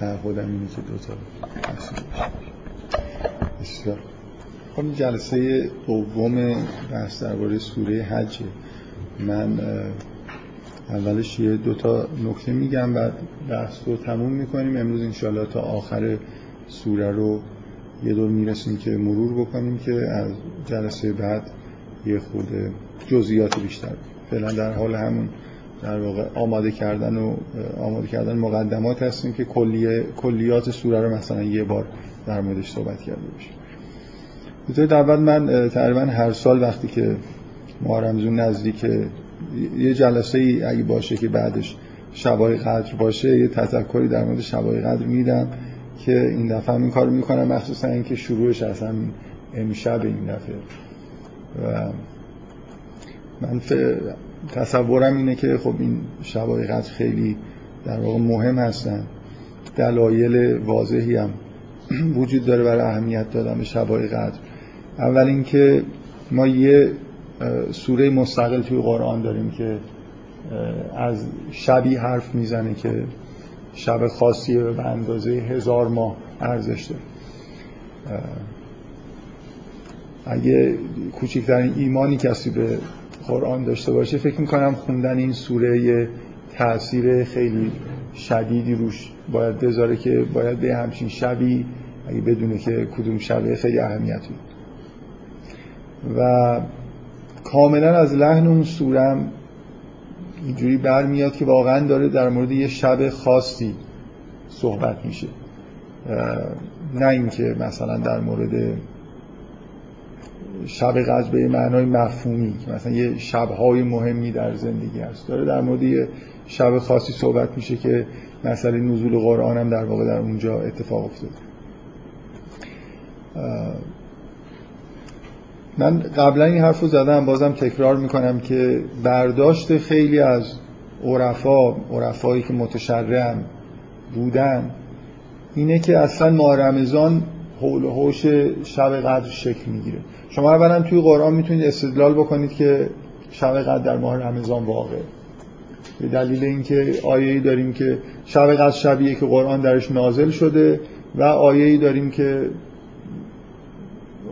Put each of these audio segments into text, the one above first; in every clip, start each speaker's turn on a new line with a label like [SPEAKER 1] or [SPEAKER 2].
[SPEAKER 1] تعهدم اینه که دوتا بسیار. خب این جلسه دوم بحث درباره سوره حجه من اولش یه دوتا نکته میگم و بحث رو تموم می‌کنیم. امروز انشاءالله تا آخر سوره رو یه دور می‌رسیم که مرور بکنیم که از جلسه بعد یه خود جزئیات بیشتر. فعلا در حال همون. در واقع آماده کردن و آماده کردن مقدمات هستیم که کلیه کلیات سوره رو مثلا یه بار در موردش صحبت کرده باشیم. بطور اول من تقریبا هر سال وقتی که ما رمزون نزدیک یه جلسه ای اگه باشه که بعدش شبای قدر باشه یه تذکری در مورد شبای قدر میدم که این دفعه این کار می‌کنم مخصوصا اینکه شروعش اصلا امشب این دفعه. و من تصورم اینه که خب این شبای قدر خیلی در واقع مهم هستن. دلایل واضحی هم وجود داره برای اهمیت دادن به شبای قدر اول اینکه ما یه سوره مستقل توی قرآن داریم که از شبی حرف می‌زنه که شب خاصیه به اندازه هزار ماه ارزش داره. اگه کوچکترین ایمانی کسی به قرآن داشته باشه فکر می‌کنم خوندن این سوره یه تاثیر خیلی شدیدی روش باید بذاره که باید به همچین شبی اگه بدونه که کدوم شبه خیلی اهمیتی و کاملا از لحن اون سورم اینجوری برمیاد که واقعا داره در مورد یه شب خاصی صحبت میشه. نه اینکه مثلا در مورد شب قدر به معنای مفهومی که مثلا یه شبهای مهمی در زندگی هست. داره در مورد یه شب خاصی صحبت میشه که مسئله نزول قرآن هم در واقع در اونجا اتفاق افتاد من قبلا این حرف رو زدم بازم تکرار می‌کنم که برداشت خیلی از عرفا عرفایی که متشرع بودن اینه که اصلا ماه رمضان حول و حوش شب قدر شکل می‌گیره. شما اولا توی قرآن می‌تونید استدلال بکنید که شب قدر در ماه رمضان واقعه. به دلیل اینکه آیه‌ای داریم که شب قدر شبیه که قرآن درش نازل شده و آیه‌ای داریم که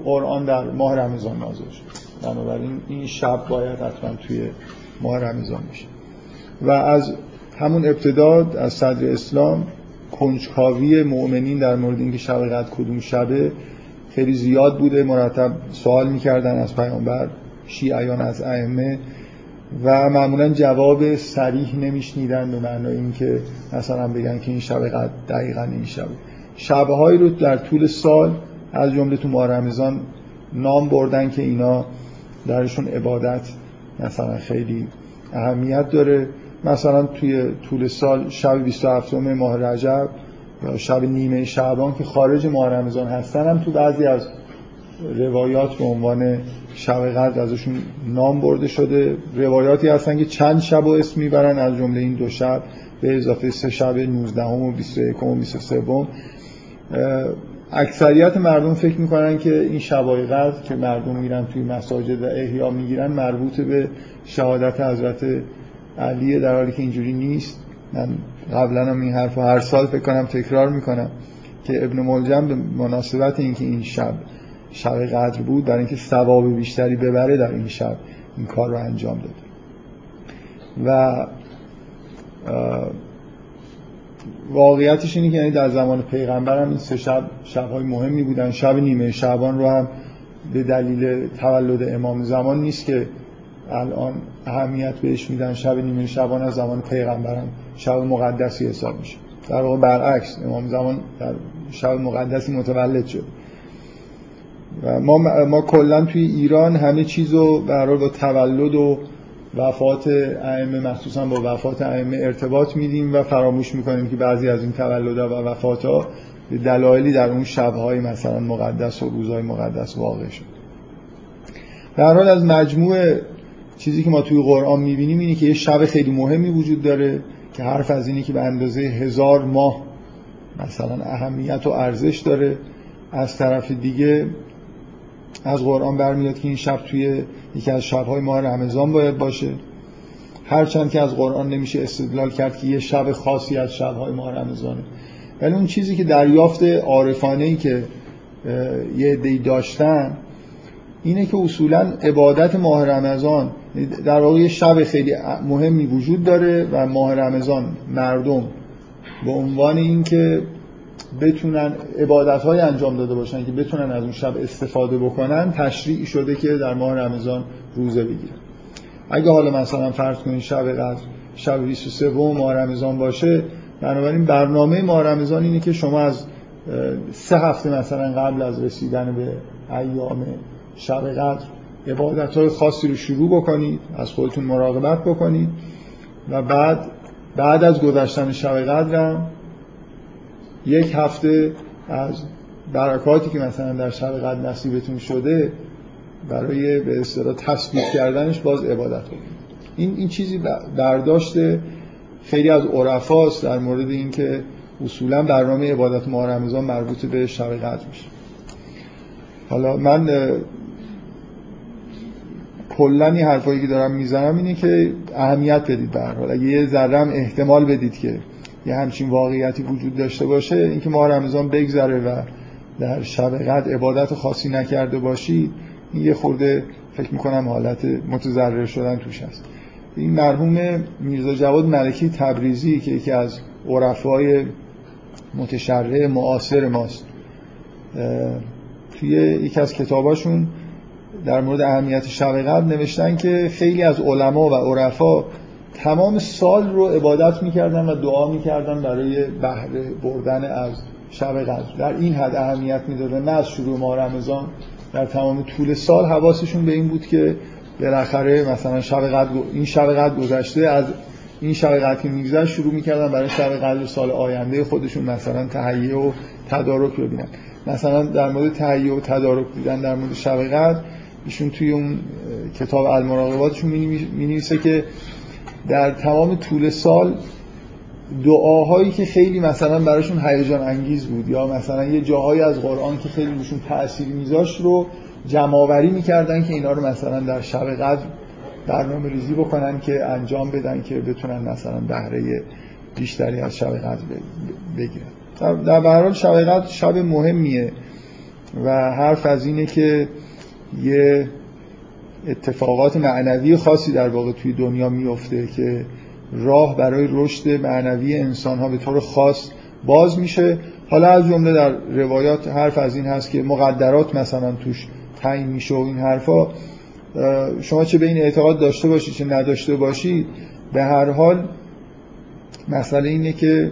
[SPEAKER 1] قرآن در ماه رمضان نازل شد بنابراین این شب باید حتما توی ماه رمضان باشه. و از همون ابتدا از صدر اسلام کنجکاوی مؤمنین در مورد اینکه شب قدر کدوم شبه خیلی زیاد بوده مرتب سوال می‌کردن از پیامبر شیعیان از ائمه و معمولا جواب سریح نمیشنیدن به معنای اینکه مثلا بگن که این شب قدر دقیقا این شب. شبهایی رو در طول سال از جمله تو ماه رمضان نام بردن که اینا درشون عبادت مثلا خیلی اهمیت داره. مثلا توی طول سال شب 27 ماه رجب شب نیمه شعبان که خارج ماه رمضان هستن هم تو بعضی از روایات به عنوان شب قدر ازشون نام برده شده. روایاتی هستن که چند شب و اسم می‌برن از جمله این دو شب به اضافه سه شب 19 و 21 و 23 اکثریت مردم فکر می‌کنن که این شبای قدر که مردم میرن توی مساجد و احیا می‌گیرن مربوط به شهادت حضرت علیه در حالی که اینجوری نیست. من قبلا هم این حرف هر سال فکر کنم تکرار می‌کنم که ابن ملجم به مناسبت اینکه این شب شب قدر بود برای اینکه ثواب بیشتری ببره در این شب این کار رو انجام داد. و واقعیتش اینه که یعنی در زمان پیغمبر هم این سه شب شبهای مهمی بودن. شب نیمه شعبان رو هم به دلیل تولد امام زمان نیست که الان اهمیت بهش میدن. شب نیمه شعبان از زمان پیغمبرم شب مقدسی حساب میشه. در واقع برعکس امام زمان در شب مقدسی متولد شد. و ما ما کلا توی ایران همه چیزو برای با تولد و وفات ائمه مخصوصا با وفات ائمه ارتباط میدیم و فراموش می‌کنیم که بعضی از این تولدها و وفات به دلایلی در اون شبهای مثلا مقدس و روزهای مقدس واقع شد. در حال از مجموع چیزی که ما توی قرآن می‌بینیم اینه که یه شب خیلی مهمی وجود داره. که حرف از اینی که به اندازه هزار ماه مثلا اهمیت و ارزش داره از طرف دیگه از قرآن برمیاد که این شب توی یکی از شبهای ماه رمضان باید باشه. هرچند که از قرآن نمیشه استدلال کرد که یه شب خاصی از شبهای ماه رمضانه. ولی اون چیزی که دریافت عارفانه ای که یه عده‌ای داشتن اینه که اصولا عبادت ماه رمضان در واقع شب خیلی مهمی وجود داره و ماه رمضان مردم به عنوان اینکه بتونن عبادت های انجام داده باشن که بتونن از اون شب استفاده بکنن تشریع شده که در ماه رمضان روزه بگیرن. اگه حالا مثلا فرض کنید شب قدر شب 23 ماه رمضان باشه بنابراین برنامه ماه رمضان اینه که شما از سه هفته مثلا قبل از رسیدن به ایام شب قدر عبادت های خاصی رو شروع بکنید از خودتون مراقبت بکنید و بعد بعد از گذشتن شب قدرم یک هفته از برکاتی که مثلا در شب قدر نصیبتون شده برای به اصطلاح تثبیت کردنش باز عبادت کنید. این این چیزی برداشت خیلی از عرفاست در مورد اینکه اصولا برنامه عبادت ماه رمضان مربوط به شب قدر میشه. حالا من کلا این حرفایی که دارم می‌زنم اینه که اهمیت بدید به حال. اگه یه ذره احتمال بدید که یه همچین واقعیتی وجود داشته باشه اینکه ماه رمضان بگذره و در شب قدر عبادت خاصی نکرده باشید این یه خورده فکر می‌کنم حالت متضرر شدن توش هست. این مرحوم میرزا جواد ملکی تبریزی که یکی از عرفای متشرع معاصر ماست. توی یکی از کتاباشون در مورد اهمیت شب قدر نوشتن که خیلی از علما و عرفا تمام سال رو عبادت می‌کردن و دعا می‌کردن برای بهره بردن از شب قدر در این حد اهمیت می‌دادن نه از شروع ماه رمضان. در تمام طول سال حواسشون به این بود که بالاخره مثلا شب قدر این شب قدر گذشته از این شب قدر که میگذشت شروع می‌کردن برای شب قدر سال آینده خودشون مثلا تهیه و تدارک ببینن. مثلا در مورد تهیه و تدارک دیدن در مورد شب قدر ایشون توی اون کتاب المراقباتشون می نویسه که در تمام طول سال دعاهایی که خیلی مثلا براشون هیجان انگیز بود یا مثلا یه جاهایی از قرآن که خیلی روشون تأثیر میذاشت رو جمعآوری می‌کردن که اینا رو مثلا در شب قدر برنامه ریزی بکنن که انجام بدن که بتونن مثلا بهره بیشتری از شب قدر بگیرن. در حال شب قدر شب مهمیه و حرف از اینه که یه اتفاقات معنوی خاصی در واقع توی دنیا میفته که راه برای رشد معنوی انسان ها به طور خاص باز میشه. حالا از جمله در روایات حرف از این هست که مقدرات مثلا توش تعیین میشه و این حرفا. شما چه به این اعتقاد داشته باشید چه نداشته باشید به هر حال مسئله اینه که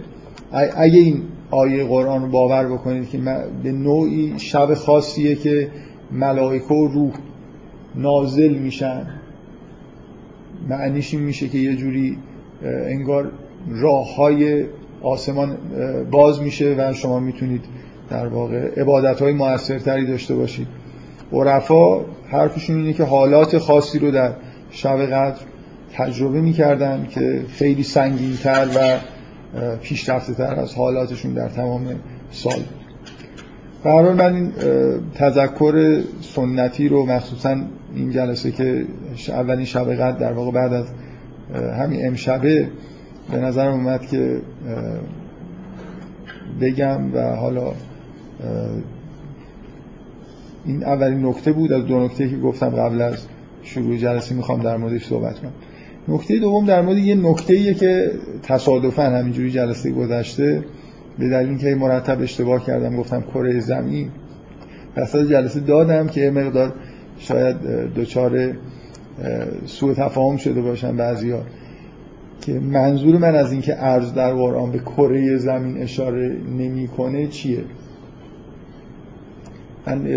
[SPEAKER 1] اگه این آیه قرآن رو باور بکنید که به نوعی شب خاصیه که ملائکه و روح نازل میشن. معنیش این میشه که یه جوری انگار راه های آسمان باز میشه و شما می‌تونید در واقع عبادت های موثرتری داشته باشید. عرفا حرفشون اینه که حالات خاصی رو در شب قدر تجربه می‌کردن که خیلی سنگینتر و پیشرفته تر از حالاتشون در تمام سال. برای من این تذکر سنتی رو مخصوصا این جلسه که اولین شب قدر در واقع بعد از همین امشبه به نظر اومد که بگم و حالا این اولین نکته بود. از دو نکته که گفتم قبل از شروع جلسه می‌خوام در موردش صحبت کنم. نکته دوم در مورد یه نکته ایه که تصادفا همینجوری جلسه گذشته. به دلیل اینکه مرتب اشتباه کردم گفتم کره زمین. از جلسه دادم که مقدار شاید دچار سوء تفاهم شده باشن بعضیا. که منظور من از اینکه ارز در قرآن به کره زمین اشاره نمی‌کنه چیه؟ من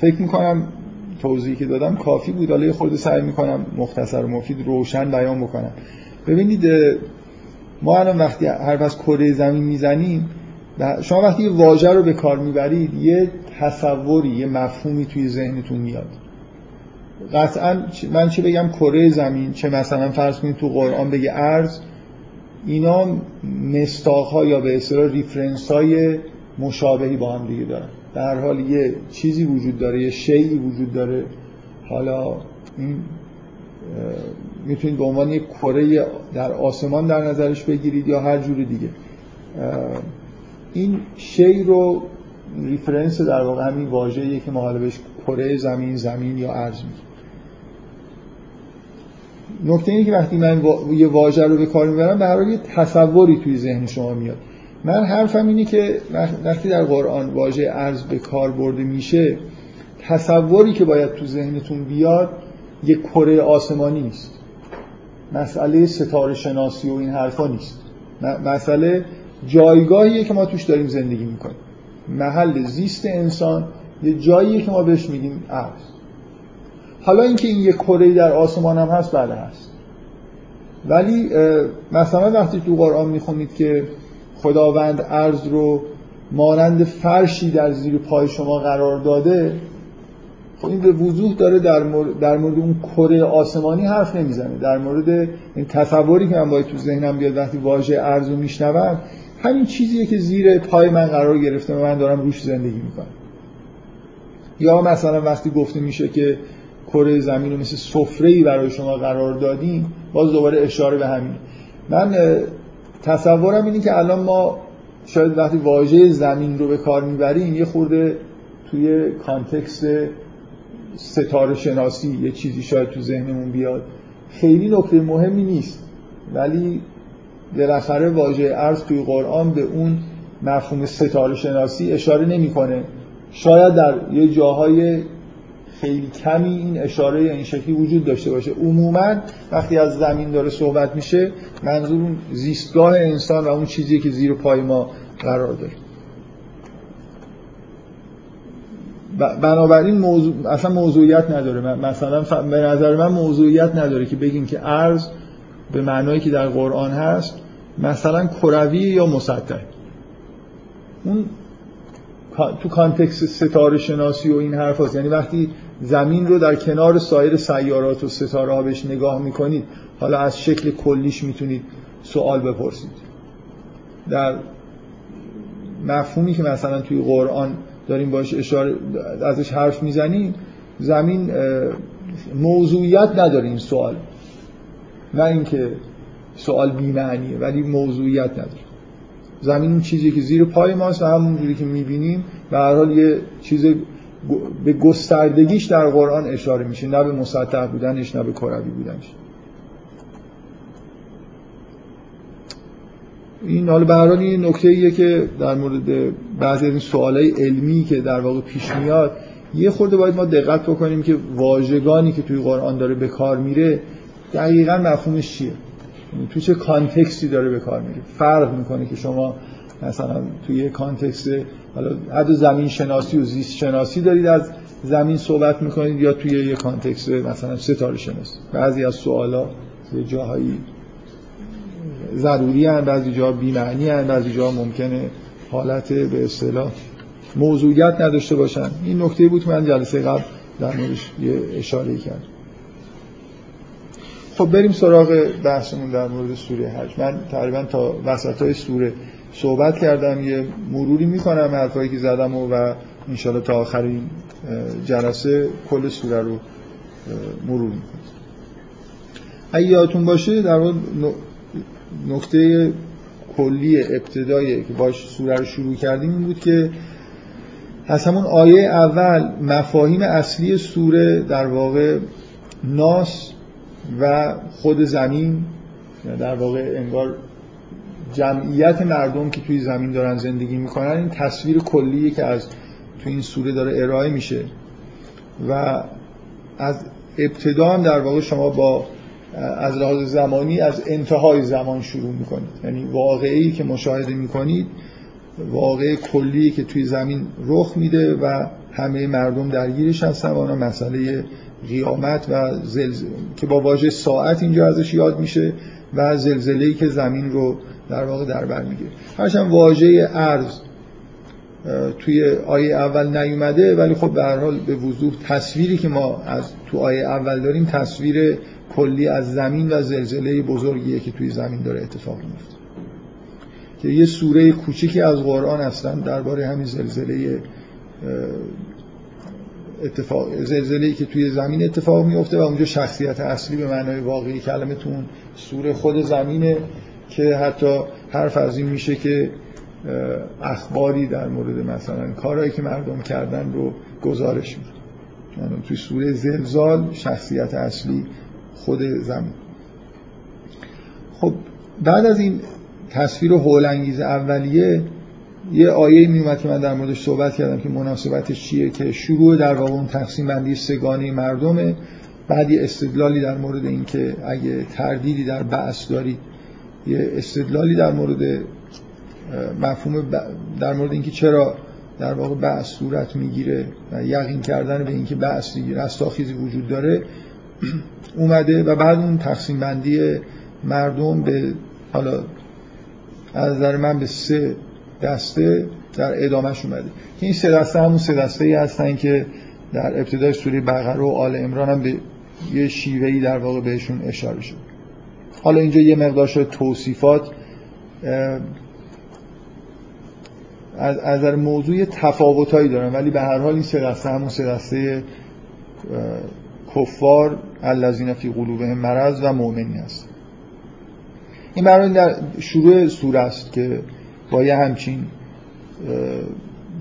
[SPEAKER 1] فکر می‌کنم توضیحی که دادم کافی بود. حالا خود سعی می‌کنم مختصر و مفید روشن بیان بکنم. ببینید ما الان وقتی حرف از کره زمین می‌زنیم شما وقتی یه واژه رو به کار می‌برید یه تصوری یه مفهومی توی ذهنتون میاد. قطعا من چه بگم؟ کره زمین چه مثلا فرض کنید تو قرآن بگه ارض اینا مصداق یا به اصطلاح reference های مشابهی با هم دیگه دارن. در حال یه چیزی وجود داره یه شیعی وجود داره. حالا این می‌تونید به عنوان یک کره در آسمان در نظرش بگیرید یا هر جور دیگه. این شی رو ریفرنس در واقع همین واژه‌ایه که ما کره زمین زمین یا ارز میگیم. نکته اینه که وقتی من یه واژه رو به کار می‌برم به یه تصوری توی ذهن شما میاد. من حرفم اینه که وقتی در قرآن واژه ارز به کار برده میشه تصوری که باید تو ذهنتون بیاد یه کره آسمانی نیست. مسئله ستاره شناسی و این حرفا نیست. مسئله جایگاهیه که ما توش داریم زندگی می‌کنیم. محل زیست انسان یه جاییه که ما بهش میگیم ارز حالا اینکه این یه کره در آسمان هم هست بله هست. ولی مثلا وقتی تو قرآن می‌خونید که خداوند ارز رو مانند فرشی در زیر پای شما قرار داده خب این به وضوح داره در مورد, در مورد اون کره آسمانی حرف نمی‌زنه. در مورد این تصوری که من باید تو ذهنم بیاد وقتی واژه ارز رو میشنوم همین چیزیه که زیر پای من قرار گرفته و من دارم روش زندگی می‌کنم. یا مثلا وقتی گفته میشه که کره زمین رو مثل سفره برای شما قرار دادیم باز دوباره اشاره به همین من تصورم اینه که الان ما شاید وقتی واژه زمین رو به کار می‌بریم یه خورده توی کانتکست ستاره شناسی یه چیزی شاید تو ذهنمون بیاد. خیلی نکته مهمی نیست. ولی بالاخره واژه ارز توی قرآن به اون مفهوم ستاره شناسی اشاره نمی‌کنه. شاید در یه جاهای خیلی کمی این اشاره این شکلی وجود داشته باشه. عموما وقتی از زمین داره صحبت میشه منظور زیستگاه انسان و اون چیزی که زیر پای ما قرار داره. بنابراین موضوع اصلا موضوعیت نداره. مثلا به نظر من موضوعیت نداره که بگیم که ارز به معنایی که در قرآن هست مثلا کروی یا مسطح. اون تو کانتکس ستاره شناسی و این حرف هست. یعنی وقتی زمین رو در کنار سایر سیارات و ستاره ها بهش نگاه می‌کنید حالا از شکل کلیش می‌تونید سوال بپرسید. در مفهومی که مثلا توی قرآن داریم باش اشاره ازش حرف می‌زنیم زمین موضوعیت نداره این سوال. نه اینکه سوال بیمعنیه ولی موضوعیت نداره. زمین اون چیزی که زیر پای ماست و همونجوری که می‌بینیم به هر حال یه چیز به گستردگیش در قرآن اشاره میشه نه به مسطح بودنش نه به کروی بودنش. این حالا به این نکته ایه که در مورد بعضی از این سوالای علمی که در واقع پیش میاد یه خورده باید ما دقت بکنیم که واژگانی که توی قرآن داره به کار میره دقیقا مفهومش چیه؟ توی چه context ی داره به کار میره؟ فرق می‌کنه که شما مثلا توی context حالا حد زمین شناسی و زیست شناسی دارید از زمین صحبت می‌کنید یا توی یه context مثلا ستاره شناسی. بعضی از سوالا یه جاهایی ضروری هن بعضی جا بیمعنی هن بعضی جا ممکنه حالت به اصطلاح موضوعیت نداشته باشن. این نکته بود من جلسه قبل در موردش یه اشاره کرد خب بریم سراغ بحثمون در مورد سوره حج. من تقریبا تا وسط های سوره صحبت کردم. یه مروری می‌کنم حرفایی که زدم و, و انشالله تا آخرین جلسه کل سوره رو مرور می‌کنم اگه یادتون باشه در نکته کلی ابتدایی که باش سوره رو شروع کردیم این بود که از همون آیه اول مفاهیم اصلی سوره در واقع ناس و خود زمین در واقع انگار جمعیت مردم که توی زمین دارن زندگی می‌کنن این تصویر کلیه که از توی این سوره داره ارائه میشه. و از ابتدا هم در واقع شما با از لحاظ زمانی از انتهای زمان شروع می‌کنید. یعنی واقعی که مشاهده می‌کنید واقع کلی که توی زمین رخ میده و همه مردم درگیرش هستن و مسئله قیامت و زلزله که با واژه ساعت اینجا ازش یاد میشه و زلزله که زمین رو در واقع در بر می‌گیره. هرچند واژه ارز توی آیه اول نیومده ولی خب به هر حال به وضوح تصویری که ما از تو آیه اول داریم تصویر کلی از زمین و زلزله بزرگیه که توی زمین داره اتفاق میفته. که یه سوره کوچیکی از قرآن اصلا درباره همین زلزله اتفاق زلزله که توی زمین اتفاق میفته و اونجا شخصیت اصلی به معنای واقعی کلمه سوره خود زمینه که حتی حرف از این میشه که اخباری در مورد مثلا کارهایی که مردم کردن رو گزارش میده یعنی توی سوره زلزال شخصیت اصلی خود زمین. خب بعد از این تصویر هولانگیز اولیه یه آیه می که من در موردش صحبت کردم که مناسبتش چیه که شروع در واقع اون تقسیم بندی سگانه مردمه. بعد یه استدلالی در مورد اینکه اگه تردیدی در بعث دارید یه استدلالی در مورد مفهوم در مورد اینکه چرا در واقع بعث صورت می‌گیره و یقین کردن به اینکه بعث رستاخیزی وجود داره اومده و بعد اون تقسیم بندی مردم به حالا از نظر من به سه دسته در ادامهش اومده. این سه دسته همون سه دسته ای هستن که در ابتدای سوره بقره و آل عمران هم به یه شیوهی در واقع بهشون اشاره شد. حالا اینجا یه مقدار شد توصیفات از نظر موضوع تفاوتایی دارن ولی به هر حال این سه دسته همون سه دسته کفار الذین فی قلوبهم مرض و مؤمنی هست. این برای در شروع سوره است که با یه همچین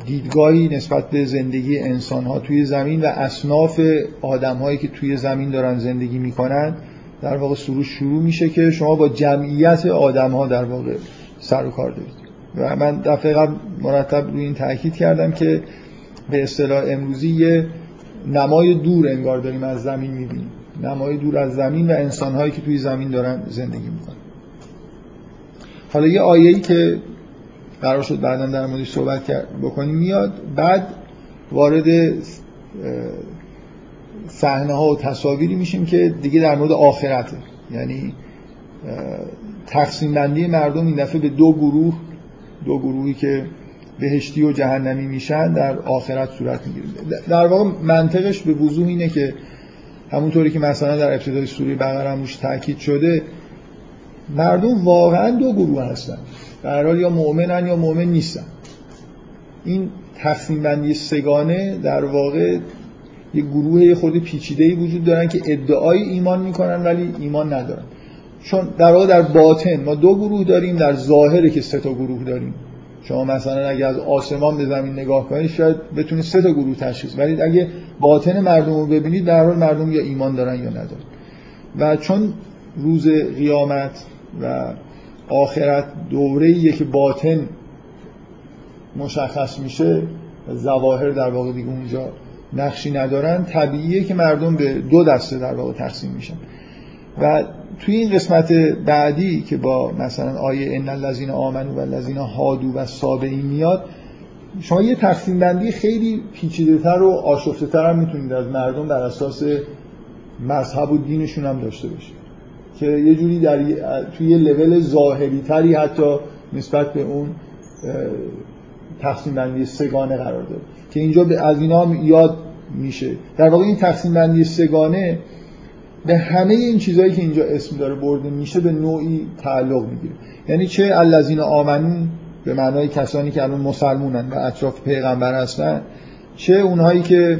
[SPEAKER 1] دیدگاهی نسبت به زندگی انسان ها توی زمین و اصناف آدم هایی که توی زمین دارن زندگی می‌کنن در واقع سروش شروع میشه که شما با جمعیت آدم ها در واقع سر و کار دارید. و من دفعه قبل مرتب روی این تاکید کردم که به اصطلاح امروزی یه نمای دور انگار داریم از زمین می‌بینیم. نمای دور از زمین و انسان هایی که توی زمین دارن زندگی می‌کنن. حالا یه آیه‌ای که قرار شد بعدا در موردش صحبت بکنیم میاد. بعد وارد صحنه ها و تصاویری میشیم که دیگه در مورد آخرته. یعنی تقسیم بندی مردم این دفعه به دو گروه دو گروهی که بهشتی و جهنمی میشن در آخرت صورت می‌گیره. در واقع منطقش به وضوح اینه که همونطوری که مثلا در ابتدای سوره بقره هم تاکید شده مردم واقعا دو گروه هستن. در حال یا مؤمنن یا مؤمن نیستن. این تقسیم بندی سگانه در واقع یه گروه خود پیچیده ای وجود دارن که ادعای ایمان می‌کنن ولی ایمان ندارن. چون در واقع در باطن ما دو گروه داریم در ظاهره که سه تا گروه داریم. شما مثلا اگه از آسمان به زمین نگاه کنید شاید بتونید سه تا گروه تشخیص ولی اگه باطن مردم رو ببینید در حال مردم یا ایمان دارن یا ندارن. و چون روز قیامت و آخرت دوره که باطن مشخص میشه زواهر در واقع دیگه اونجا نقشی ندارن طبیعیه که مردم به دو دسته در واقع تقسیم میشن. و توی این قسمت بعدی که با مثلا آیه ان الذین آمنو و الذین هادو و سابعین میاد شما یه تقسیم بندی خیلی پیچیده تر و آشفته تر هم می‌تونید از مردم بر اساس مذهب و دینشون هم داشته باشید. که یه جوری در توی یه لول ظاهری تری حتی نسبت به اون تقسیم بندی سگانه قرار داره. که اینجا از اینا هم یاد میشه. در واقع این تقسیم بندی سگانه به همه این چیزهایی که اینجا اسم داره برده میشه به نوعی تعلق می‌گیره. یعنی چه الذین آمنون به معنای کسانی که الان مسلمونن و اطراف پیغمبر هستن چه اونهایی که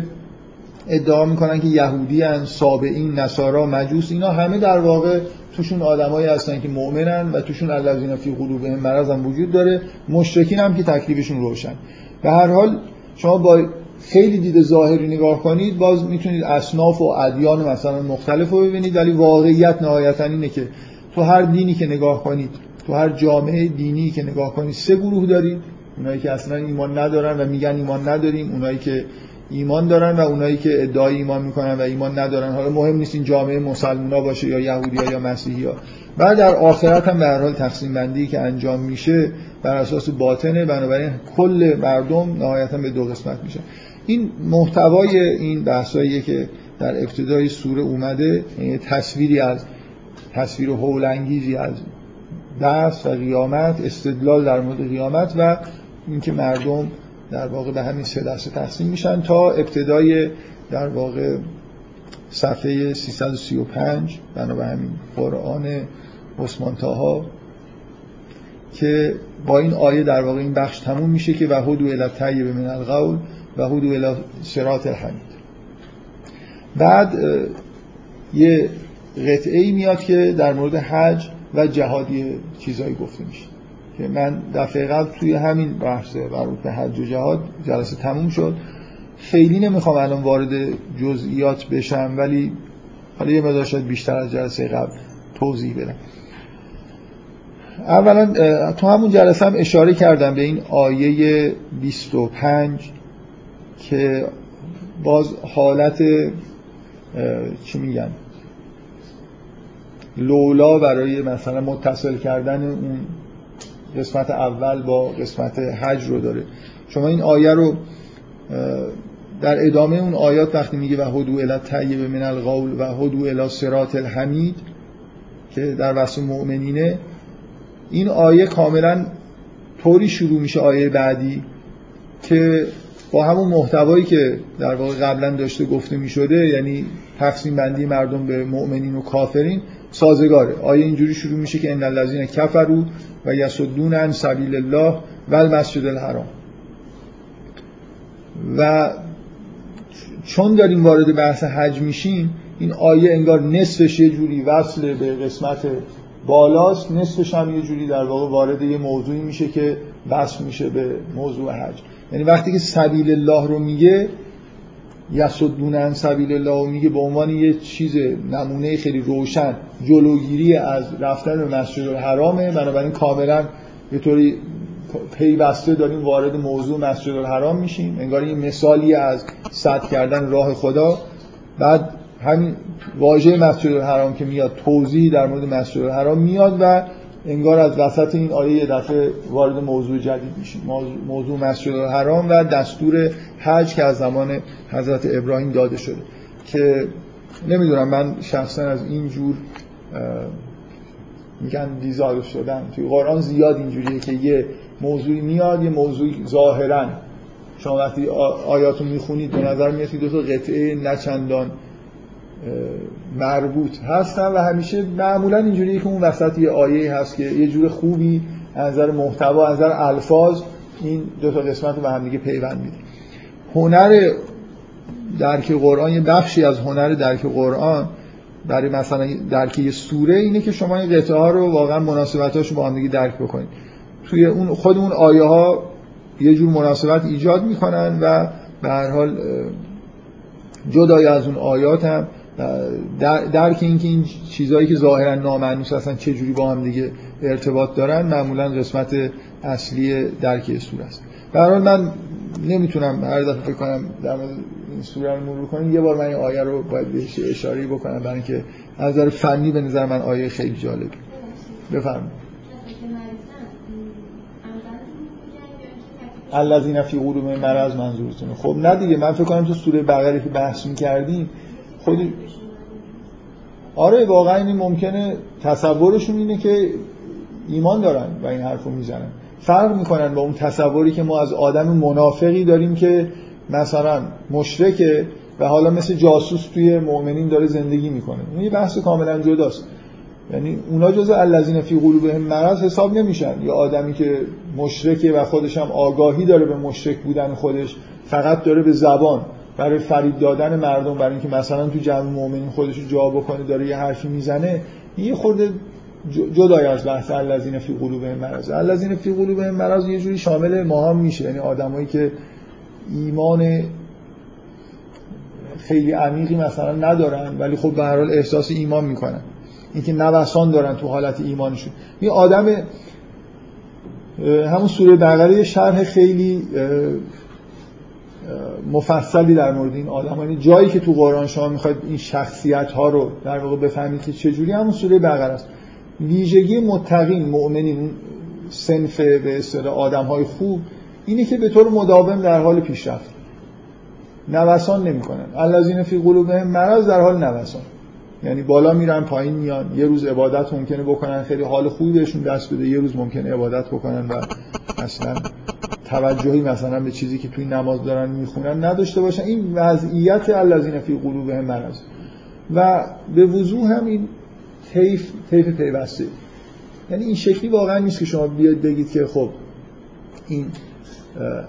[SPEAKER 1] ادعا می‌کنن که یهودی هن سابعین نصارا مجوس اینا همه در واقع توشون آدمایی هستن که مؤمنن و توشون الذین فی قلوبهم مرض هم وجود داره. مشرکین هم که تکلیفشون روشن. به هر حال شما با خیلی دید ظاهری نگاه کنید باز می‌تونید اصناف و ادیان مثلا مختلف رو ببینید ولی واقعیت نهایتا اینه که تو هر دینی که نگاه کنید تو هر جامعه دینی که نگاه کنید سه گروه دارید. اونایی که اصلا ایمان ندارن و میگن ایمان نداریم اونایی که ایمان دارن و اونایی که ادعای ایمان می‌کنن و ایمان ندارن. حالا مهم نیست این جامعه مسلمونا باشه یا یهودی یا مسیحی بعد در آخرت هم به حال تقسیم بندی که انجام میشه بر اساس باطنه بنابراین کل مردم نهایتا به دو قسمت میشه. این محتوای این بحثاییه که در ابتدای سوره اومده یعنی تصویری از تصویر هولانگیزی از دست و قیامت استدلال در مورد قیامت و اینکه مردم در واقع به همین سه دسته تقسیم میشن تا ابتدای در واقع صفحه 335 بنا همین قرآن عثمان تاها که با این آیه در واقع این بخش تموم میشه که و هدو الی طیب من القول و هدو الی صراط الحمید. بعد یه قطعه میاد که در مورد حج و جهادی چیزایی گفته میشه. که من دفعه قبل توی همین بحث مربوط به حج و جهاد جلسه تموم شد. خیلی نمی‌خوام الان وارد جزئیات بشم ولی حالا یه مقدار شاید بیشتر از جلسه قبل توضیح بدم. اولا تو همون جلسه هم اشاره کردم به این آیه 25 که باز حالت چی میگن؟ لولا برای مثلا متصل کردن اون قسمت اول با قسمت حج رو داره. شما این آیه رو در ادامه اون آیات وقتی میگه و هدو الی طیب من القول و هدو الی صراط الحمید که در وصف مؤمنینه این آیه کاملا طوری شروع میشه آیه بعدی که با همون محتوایی که در واقع قبلا داشته گفته می‌شده یعنی تقسیم بندی مردم به مؤمنین و کافرین سازگاره. آیه اینجوری شروع میشه که ان الذین کفروا و یسدون عن سبیل الله و المسجد الحرام. و چون داریم وارد بحث حج میشیم این آیه انگار نصفش یه جوری وصل به قسمت بالاست. نصفش هم یه جوری در واقع وارد یه موضوعی میشه که وصل میشه به موضوع حج. یعنی وقتی که سبیل الله رو میگه یسدون عن سبیل الله رو میگه به عنوان یه چیز نمونه خیلی روشن جلوگیری از رفتن به مسجد الحرامه بنابراین کاملا یه طوری پیوسته داریم وارد موضوع مسجد الحرام میشیم. انگار این مثالی از صد کردن راه خدا. بعد همین واژه مسجد الحرام که میاد توضیح در مورد مسجد الحرام میاد و انگار از وسط این آیه یه دفعه وارد موضوع جدید میشیم. موضوع مسجد الحرام و دستور حج که از زمان حضرت ابراهیم داده شده. که نمی‌دونم من شخصا از این جور میگن دیزاگ شدن. توی قرآن زیاد اینجوریه که یه موضوعی میاد یه موضوعی ظاهرا. شما وقتی آیاتو می‌خونید به نظر میاد دو تا قطعه نچندان مربوط هستن و همیشه معمولا اینجوریه که اون وسط یه آیه هست که یه جور خوبی از نظر محتوا از نظر الفاظ این دو تا قسمت رو به هم دیگه پیوند میده. هنر درک قرآن یه بخشی از هنر درک قرآن برای مثلا درک یه سوره اینه که شما این قطعه ها رو واقعا مناسبتاشو با هم دیگه درک بکنید. توی اون خود اون آیه ها یه جور مناسبت ایجاد می‌کنن و به هر حال جدای از اون آیات هم در درک اینکه این چیزهایی که ظاهرا نامعنوس هستن چه جوری با هم دیگه ارتباط دارن معمولا قسمت اصلی درک سوره است. هر حال من نمی‌تونم هر دفعه فکر کنم در این سوره رو مرور کنم. یه بار من این آیه رو باید بهش اشاره بکنم برای اینکه از نظر فنی به نظر من آیه خیلی جالب بفرمایید. الذین فی قلوبهم مرض منظورتونه. خب نه دیگه من فکر کنم تو سوره بقره که بحث می‌کردیم خود آره واقعا این ممکنه تصورشون اینه که ایمان دارن و این حرفو می‌زنن. فرق می‌کنن با اون تصوری که ما از آدم منافقی داریم که مثلا مشرکه و حالا مثل جاسوس توی مؤمنین داره زندگی می‌کنه. این یه بحث کاملا جداست. یعنی اونا جزء الذین فی قلوبهم مرض حساب نمیشن. یا آدمی که مشرکه و خودش هم آگاهی داره به مشرک بودن خودش فقط داره به زبان. برای فرید دادن مردم برای اینکه مثلا تو جمع مؤمنین خودش جا بکنه داره یه حرفی می‌زنه یه خورده جدای از بحث الذین فی قلوبهم مرض الذین فی قلوبهم مرض یه جوری شامل ما هم میشه یعنی آدمایی که ایمان خیلی عمیقی مثلا ندارن ولی خب به هر حال احساس ایمان می‌کنن. اینکه نوسان دارن تو حالت ایمانشون. این آدم همون سوره بقره شرح خیلی مفصلی در مورد این آدم یعنی جایی که تو قرآن شما می‌خواید این شخصیت ها رو در واقع بفهمید که چجوری همون سوره بقره است. ویژگی متقین مؤمنین سنف به اصطلاح آدم های خوب اینه که به طور مداوم در حال پیشرفت. نوسان نمی‌کنن. الذین فی قلوبهم مرض در حال نوسان. یعنی بالا میرن پایین میان. یه روز عبادت ممکنه بکنن خیلی حال خوبی بهشون دست بده یه روز ممکنه عبادت بکنن و اصلا توجهی مثلا به چیزی که توی نماز دارن می‌خونن نداشته باشن. این وضعیت الذین فی قلوبهم مرض. و به وضوح هم این طیف طیف پیوسته. یعنی این شکلی واقعا نیست که شما بیاید بگید که خب این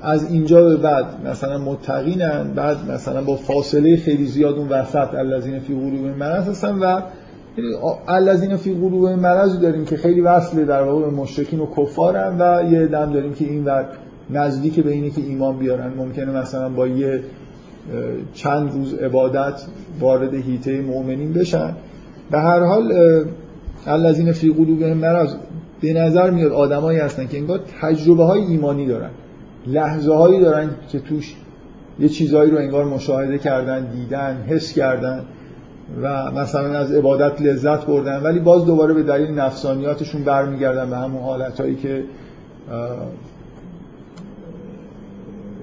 [SPEAKER 1] از اینجا به بعد مثلا متقینن بعد مثلا با فاصله خیلی زیاد اون وسط الذین فی قلوبهم مرض هستن و الذین فی قلوب مرض داریم که خیلی وصله در واقع به مشرکین و کفارن و یه دم داریم که این وقت نزدیک به اینه که ایمان بیارن. ممکنه مثلا با یه چند روز عبادت وارد هیته مؤمنین بشن. به هر حال الذین فی قلوبهم مرض به نظر میاد آدمایی هستن که انگار تجربه های ایمانی دارن. لحظه هایی دارن که توش یه چیزهایی رو انگار مشاهده کردن دیدن حس کردن و مثلا از عبادت لذت بردن. ولی باز دوباره به دلیل نفسانیاتشون برمیگردن به همون حالتهایی که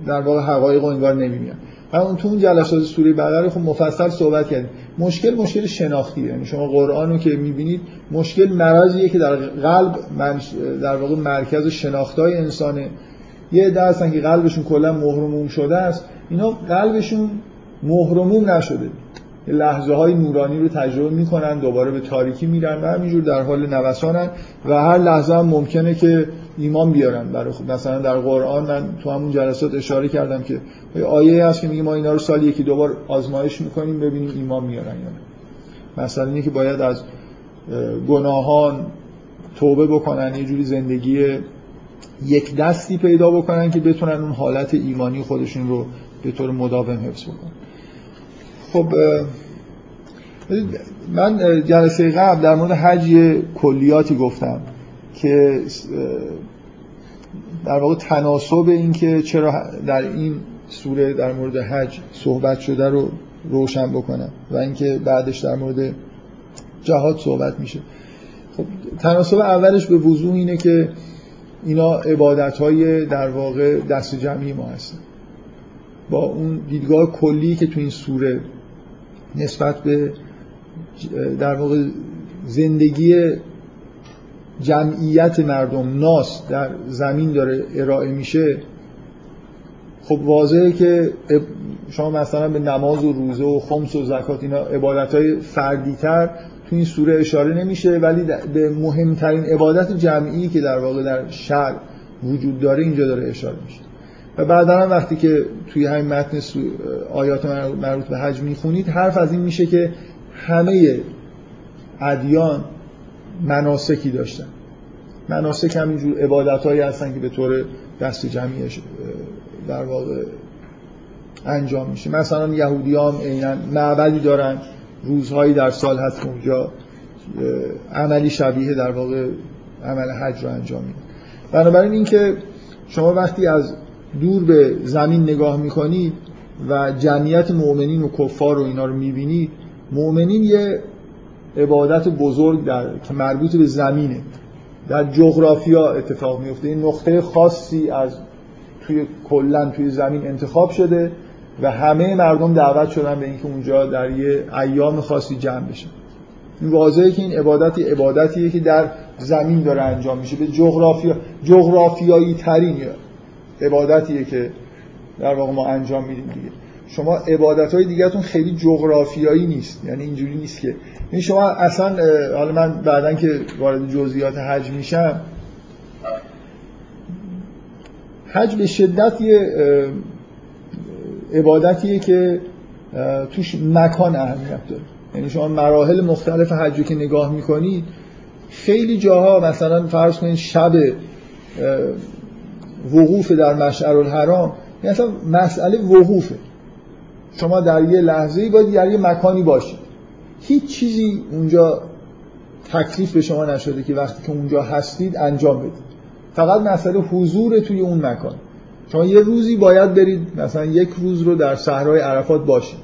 [SPEAKER 1] در واقع حقایق رو انگار نمیمیان همون تو اون جلسات سوره بقره خب مفصل صحبت کردیم. مشکل مشکل شناختیه یعنی شما قرآن رو که می‌بینید مشکل مرضیه که در قلب در واقع مرکز شناختای انسانه. یه عده هستن که قلبشون کلا مهرموم شده است. اینا قلبشون مهرموم نشده. لحظه های نورانی رو تجربه می‌کنن دوباره به تاریکی میرن و همینجور در حال نوسانن و هر لحظه هم ممکنه که ایمان بیارن برای خود. مثلا در قرآن من تو همون جلسات اشاره کردم که آیه هست که میگه ما اینا رو سال یکی دوبار آزمایش می‌کنیم ببینیم ایمان میارن یا نه. مثلا اینه که باید از گناهان توبه بکنن یه جوری زندگی یک دستی پیدا بکنن که بتونن اون حالت ایمانی خودشون رو به طور مداوم حفظ بکنن. خب من جلسه قبل در مورد حج کلیاتی گفتم که در واقع تناسب این که چرا در این سوره در مورد حج صحبت شده رو روشن بکنم و اینکه بعدش در مورد جهاد صحبت میشه. خب تناسب اولش به وضوح اینه که اینا عبادت های در واقع دست جمعی ما هستن. با اون دیدگاه کلی که تو این سوره نسبت به در واقع زندگی جمعیت مردم ناس در زمین داره ارائه میشه خب واضحه که شما مثلا به نماز و روزه و خمس و زکات اینا عبادت های فردی تر تو این سوره اشاره نمیشه ولی به مهمترین عبادت جمعی که در واقع در شهر وجود داره اینجا داره اشاره میشه. و بعدا هم وقتی که توی همین متن آیات مربوط به حج می‌خونید حرف از این میشه که همه ادیان مناسکی داشتن. مناسک همینجور عبادت هایی هستن که به طور دست جمعیش در واقع انجام میشه. مثلا یهودی هم اینن معبدی دارن روزهایی در سال هست که اونجا عملی شبیه در واقع عمل حج رو انجام میده. بنابراین اینکه شما وقتی از دور به زمین نگاه می‌کنید و جمعیت مؤمنین و کفار و اینا رو می‌بینید مؤمنین یه عبادت بزرگ در که مربوط به زمینه. در جغرافیا اتفاق میفته این نقطه خاصی از توی کلا توی زمین انتخاب شده و همه مردم دعوت شدن به اینکه اونجا در یه ایام خاصی جمع بشن. این واضحه که این عبادتی عبادتیه که در زمین داره انجام میشه. به جغرافیا جغرافیایی ترین عبادتیه که در واقع ما انجام میدیم دیگه. شما عبادت های دیگهتون خیلی جغرافیایی نیست. یعنی اینجوری نیست که. این شما اصلا حالا من بعدا که وارد جزئیات حج میشم حج به شدت یه عبادتیه که توش مکان اهمیت داره. یعنی شما مراحل مختلف حج که نگاه می‌کنید خیلی جاها مثلا فرض کنید شب وقوف در مشعر الحرام یعنی اصلا مسئله وقوفه. شما در یه لحظه باید در یه مکانی باشید. هیچ چیزی اونجا تکلیف به شما نشده که وقتی که اونجا هستید انجام بدید. فقط مسئله حضور توی اون مکان. شما یه روزی باید برید مثلا یک روز رو در صحرای عرفات باشید.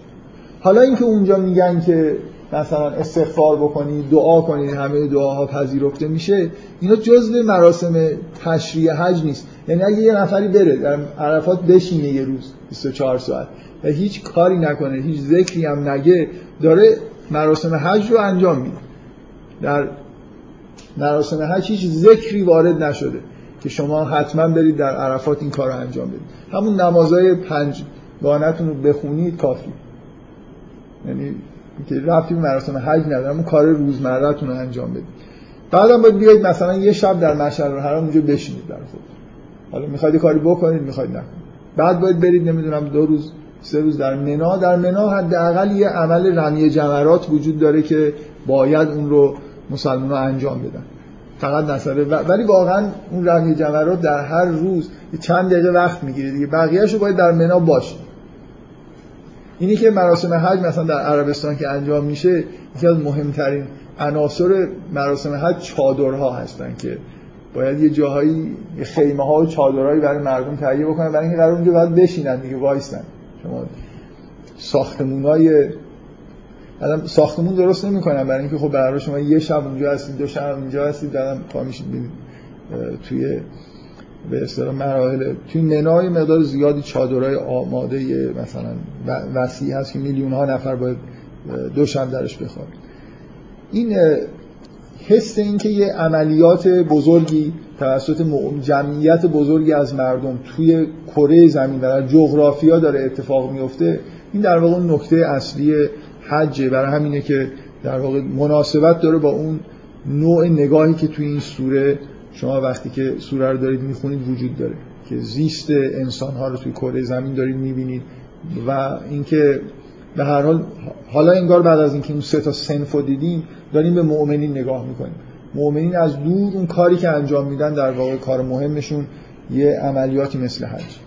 [SPEAKER 1] حالا اینکه اونجا میگن که مثلا استغفار بکنید دعا کنید همه دعاها پذیرفته میشه اینا جزء مراسم تشریع حج نیست. یعنی اگه یه نفری بره در عرفات بشینه یه روز 24 ساعت و هیچ کاری نکنه هیچ ذکری هم نگه داره مراسم حج رو انجام میده. در مراسم حج هیچ ذکری وارد نشده که شما حتما برید در عرفات این کار رو انجام بدید. همون نمازهای پنج گانتون رو بخونید کافی. یعنی که رفتی به مراسم حج نداره اون کار روزمرهتون رو انجام بدید بعدم باید بیاید مثلا یه شب در مشعر الحرام اونجا بشینید در خود حالا می‌خواید کاری بکنید می‌خواید نکنید. بعد باید برید نمی‌دونم دو روز سه روز در منا. در منا حداقل یه عمل رمی جمرات وجود داره که باید اون رو مسلمان انجام بدن. فقط مسئله ولی واقعا اون رمی جمرات در هر روز چند دقیقه وقت می‌گیره دیگه. بقیه‌اشو باید در منا باشه اینی که مراسم حج مثلا در عربستان که انجام میشه یکی از مهمترین عناصر مراسم حج چادرها هستن که باید یه جاهایی خیمه ها و چادرهایی برای مردم تهیه بکنن برای اینکه قرار اونجا باید بشینن دیگه وایسن شما ساختمونای الان ساختمون درست نمی‌کنن برای اینکه خب برای شما یه شب اونجا هستید دو شب اونجا هستید بعدم پا میشید توی به اصطلاح مراحل توی منای مقدار زیادی چادرای آماده مثلا وسیع هست که میلیون ها نفر باید دو شب درش بخوابن. این حس این که یه عملیات بزرگی توسط جمعیت بزرگی از مردم توی کره زمین در جغرافیا داره اتفاق میفته این در واقع نکته اصلی حجه. برای همینه که در واقع مناسبت داره با اون نوع نگاهی که توی این سوره شما وقتی که سوره رو دارید می‌خونید وجود داره که زیست انسان ها رو توی کره زمین دارید می‌بینید و اینکه به هر حال حالا انگار بعد از اینکه اون سه تا سنف رو دیدیم داریم به مؤمنین نگاه می‌کنیم. مؤمنین از دور اون کاری که انجام میدن در واقع کار مهمشون یه عملیاتی مثل حج.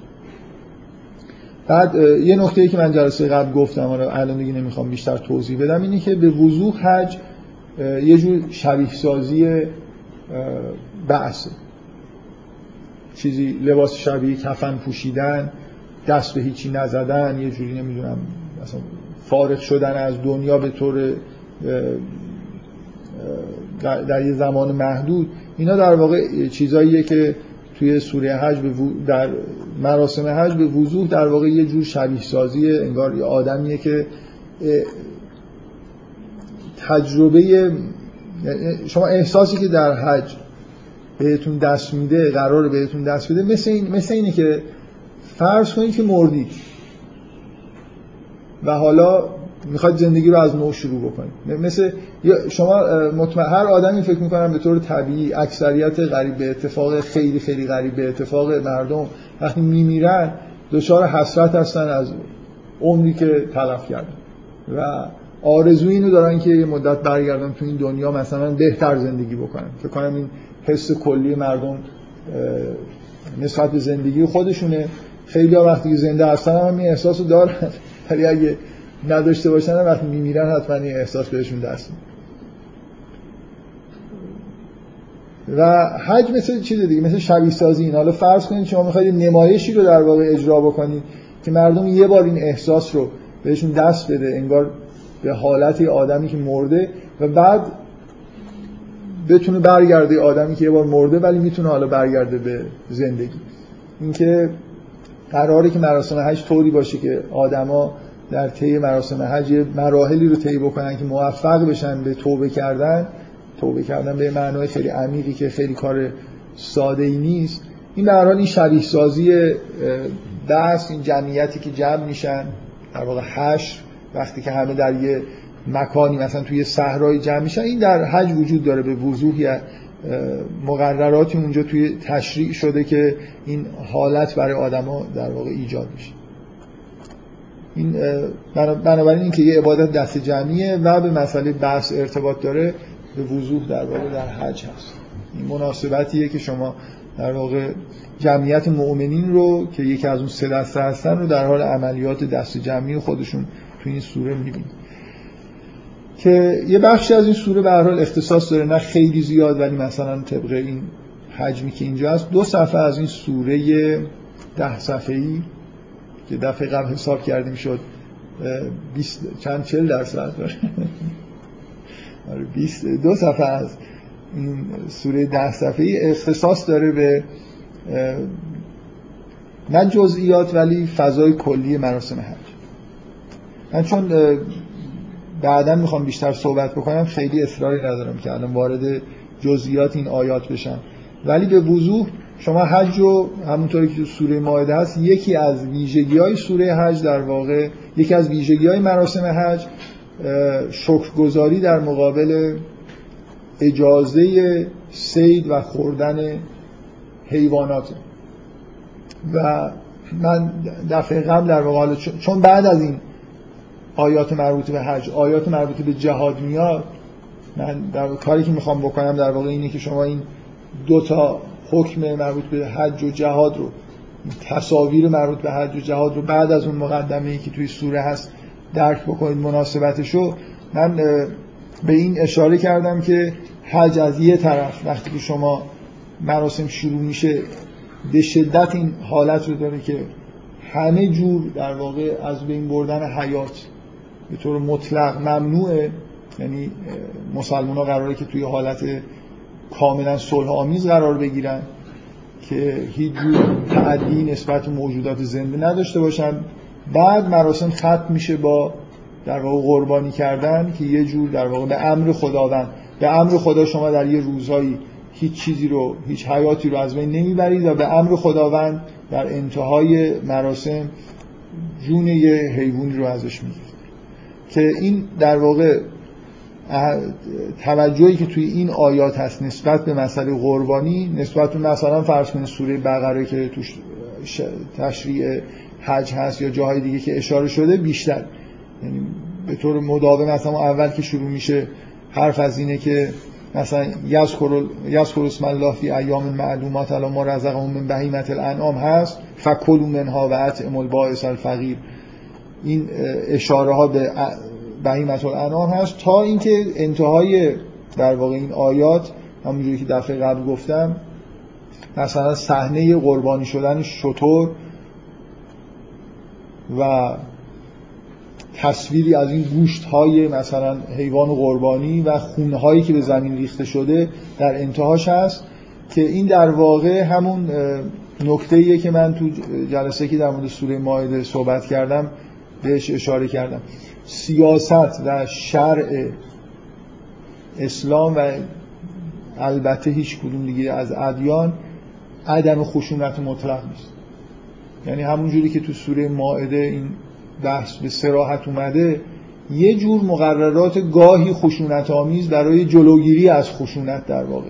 [SPEAKER 1] بعد یه نکته ای که من جلسه قبل گفتم حالا الان دیگه نمی‌خوام بیشتر توضیح بدم اینه که به وضوح حج یه جور شبیه سازی بعثه چیزی لباس شبیه کفن پوشیدن دست به هیچی نزدن یه جوری نمی‌دونم مثلا فارغ شدن از دنیا به طور در, یه زمان محدود. اینا در واقع چیزاییه که توی سوره حج در مراسم حج به وضوح در واقع یه جور شبیه سازی انگار یه آدمیه که تجربه شما احساسی که در حج بهتون دست میده قرار بهتون دست بده مثل, این، مثل اینه که فرض کنید که مردید و حالا می‌خواد زندگی رو از نو شروع بکنید. مثل شما مطمئن هر آدمی فکر می‌کنم به طور طبیعی اکثریت غریب به اتفاق خیلی خیلی غریب به اتفاق مردم وقتی میمیرن دچار حسرت هستن از عمری که تلف کردن. و آرزوی اینو دارن که یه مدت برگردن تو این دنیا مثلا بهتر زندگی بکنن. فکر کنم این حس کلی مردم نسبت به زندگی خودشونه. خیلی وقتی زنده هستن هم این احساس رو دارن. ولی اگه نداشته باشن وقتی میمیرن حتما این احساس بهشون دست و حج مثل چیز دیگه مثل شبیه سازی این. حالا فرض کنید شما می‌خواید نمایشی رو در واقع اجرا بکنید که مردم یه بار این احساس رو بهشون دست بده انگار به حالت آدمی که مرده و بعد بتونه برگرده آدمی که یه بار مرده ولی می‌تونه حالا برگرده به زندگی. اینکه قراره که مراسم حج طوری باشه که آدما در طی مراسم حج مراحلی رو طی بکنن که موفق بشن به توبه کردن. توبه کردن به معنای خیلی عمیقی که خیلی کار ساده ای نیست. این در حال این شبیه سازی دست این جمعیتی که جمع میشن در واقع حشر وقتی که همه در یه مکانی مثلا توی صحرای جمع میشن این در حج وجود داره به وضوح مقرراتی اونجا توی تشریع شده که این حالت برای آدما در واقع ایجاد میشه. این بنابراین اینکه یه عبادت دست جمعیه و به مسئله بحث ارتباط داره به وضوح در واقع در حج هست. این مناسبتیه که شما در واقع جمعیت مؤمنین رو که یکی از اون سه دسته هستن رو در حال عملیات دست جمعی خودشون تو این سوره می‌بینید که یه بخشی از این سوره به هر حال اختصاص داره نه خیلی زیاد ولی مثلا طبق این حجمی که اینجا هست دو صفحه از این سوره ده صفحه ای که دفعه قبل حساب کردیم شد 20 چند چل درصد آره، دو صفحه از این سوره ده صفحه ای اختصاص داره به نه جزئیات ولی فضای کلی مراسم حج. من چون بعدا می‌خوام بیشتر صحبت بکنم خیلی اصراری ندارم که الان وارد جزئیات این آیات بشم. ولی به وضوح شما حج رو همونطوری که سوره مائده هست یکی از ویژگی های سوره حج در واقع یکی از ویژگی های مراسم حج شکرگزاری در مقابل اجازه سید و خوردن حیوانات. و من دفعه قبل در واقع چون بعد از این آیات مربوط به حج آیات مربوط به جهاد میاد من در کاری که می‌خوام بکنم در واقع اینه که شما این دو تا حکم مربوط به حج و جهاد رو تصاویر مربوط به حج و جهاد رو بعد از اون مقدمه ای که توی سوره هست درک بکنید مناسبتشو. من به این اشاره کردم که حج از یه طرف وقتی که شما مراسم شروع میشه به شدت این حالت رو داره که همه جور در واقع از بین بردن حیات به طور مطلق ممنوعه. یعنی مسلمان ها قراره که توی حالت کاملا صلح آمیز قرار بگیرن که هیچ جور تعدی نسبت موجودات زنده نداشته باشن. بعد مراسم ختم میشه با در واقع قربانی کردن که یه جور در واقع به امر خداوند به امر خدا شما در یه روزهایی هیچ چیزی رو هیچ حیاتی رو از بین نمی‌برید و به امر خداوند در انتهای مراسم جون یه حیوانی رو ازش می‌گیرید. که این در واقع توجهی که توی این آیات هست نسبت به مسئله قربانی نسبت به مثلا فرض کنید سوره بقره که توش تشریع حج هست یا جاهای دیگه که اشاره شده بیشتر. یعنی به طور مداوم مثلا اول که شروع میشه حرف از اینه که مثلا یذکر اسم الله فی ایام معلومات علی ما رزقهم من بهیمت الانعام هست. فکلوا منها و اطعموا البائس الفقیر. این اشاره ها به بهیمت الانعام هست. تا اینکه انتهای در واقع این آیات همونجوری که دفعه قبل گفتم مثلا صحنه قربانی شدن شطور و تصویری از این گوشت های مثلا حیوان قربانی و خونه هایی که به زمین ریخته شده در انتهاش هست که این در واقع همون نکته که من تو جلسه که در مورد سوره مائده صحبت کردم بهش اشاره کردم. سیاست و شرع اسلام و البته هیچ کدوم دیگه از ادیان عدم خشونت مطلق نیست. یعنی همون جوری که تو سوره مائده این بحث به سراحت اومده یه جور مقررات گاهی خشونت آمیز برای جلوگیری از خشونت در واقع.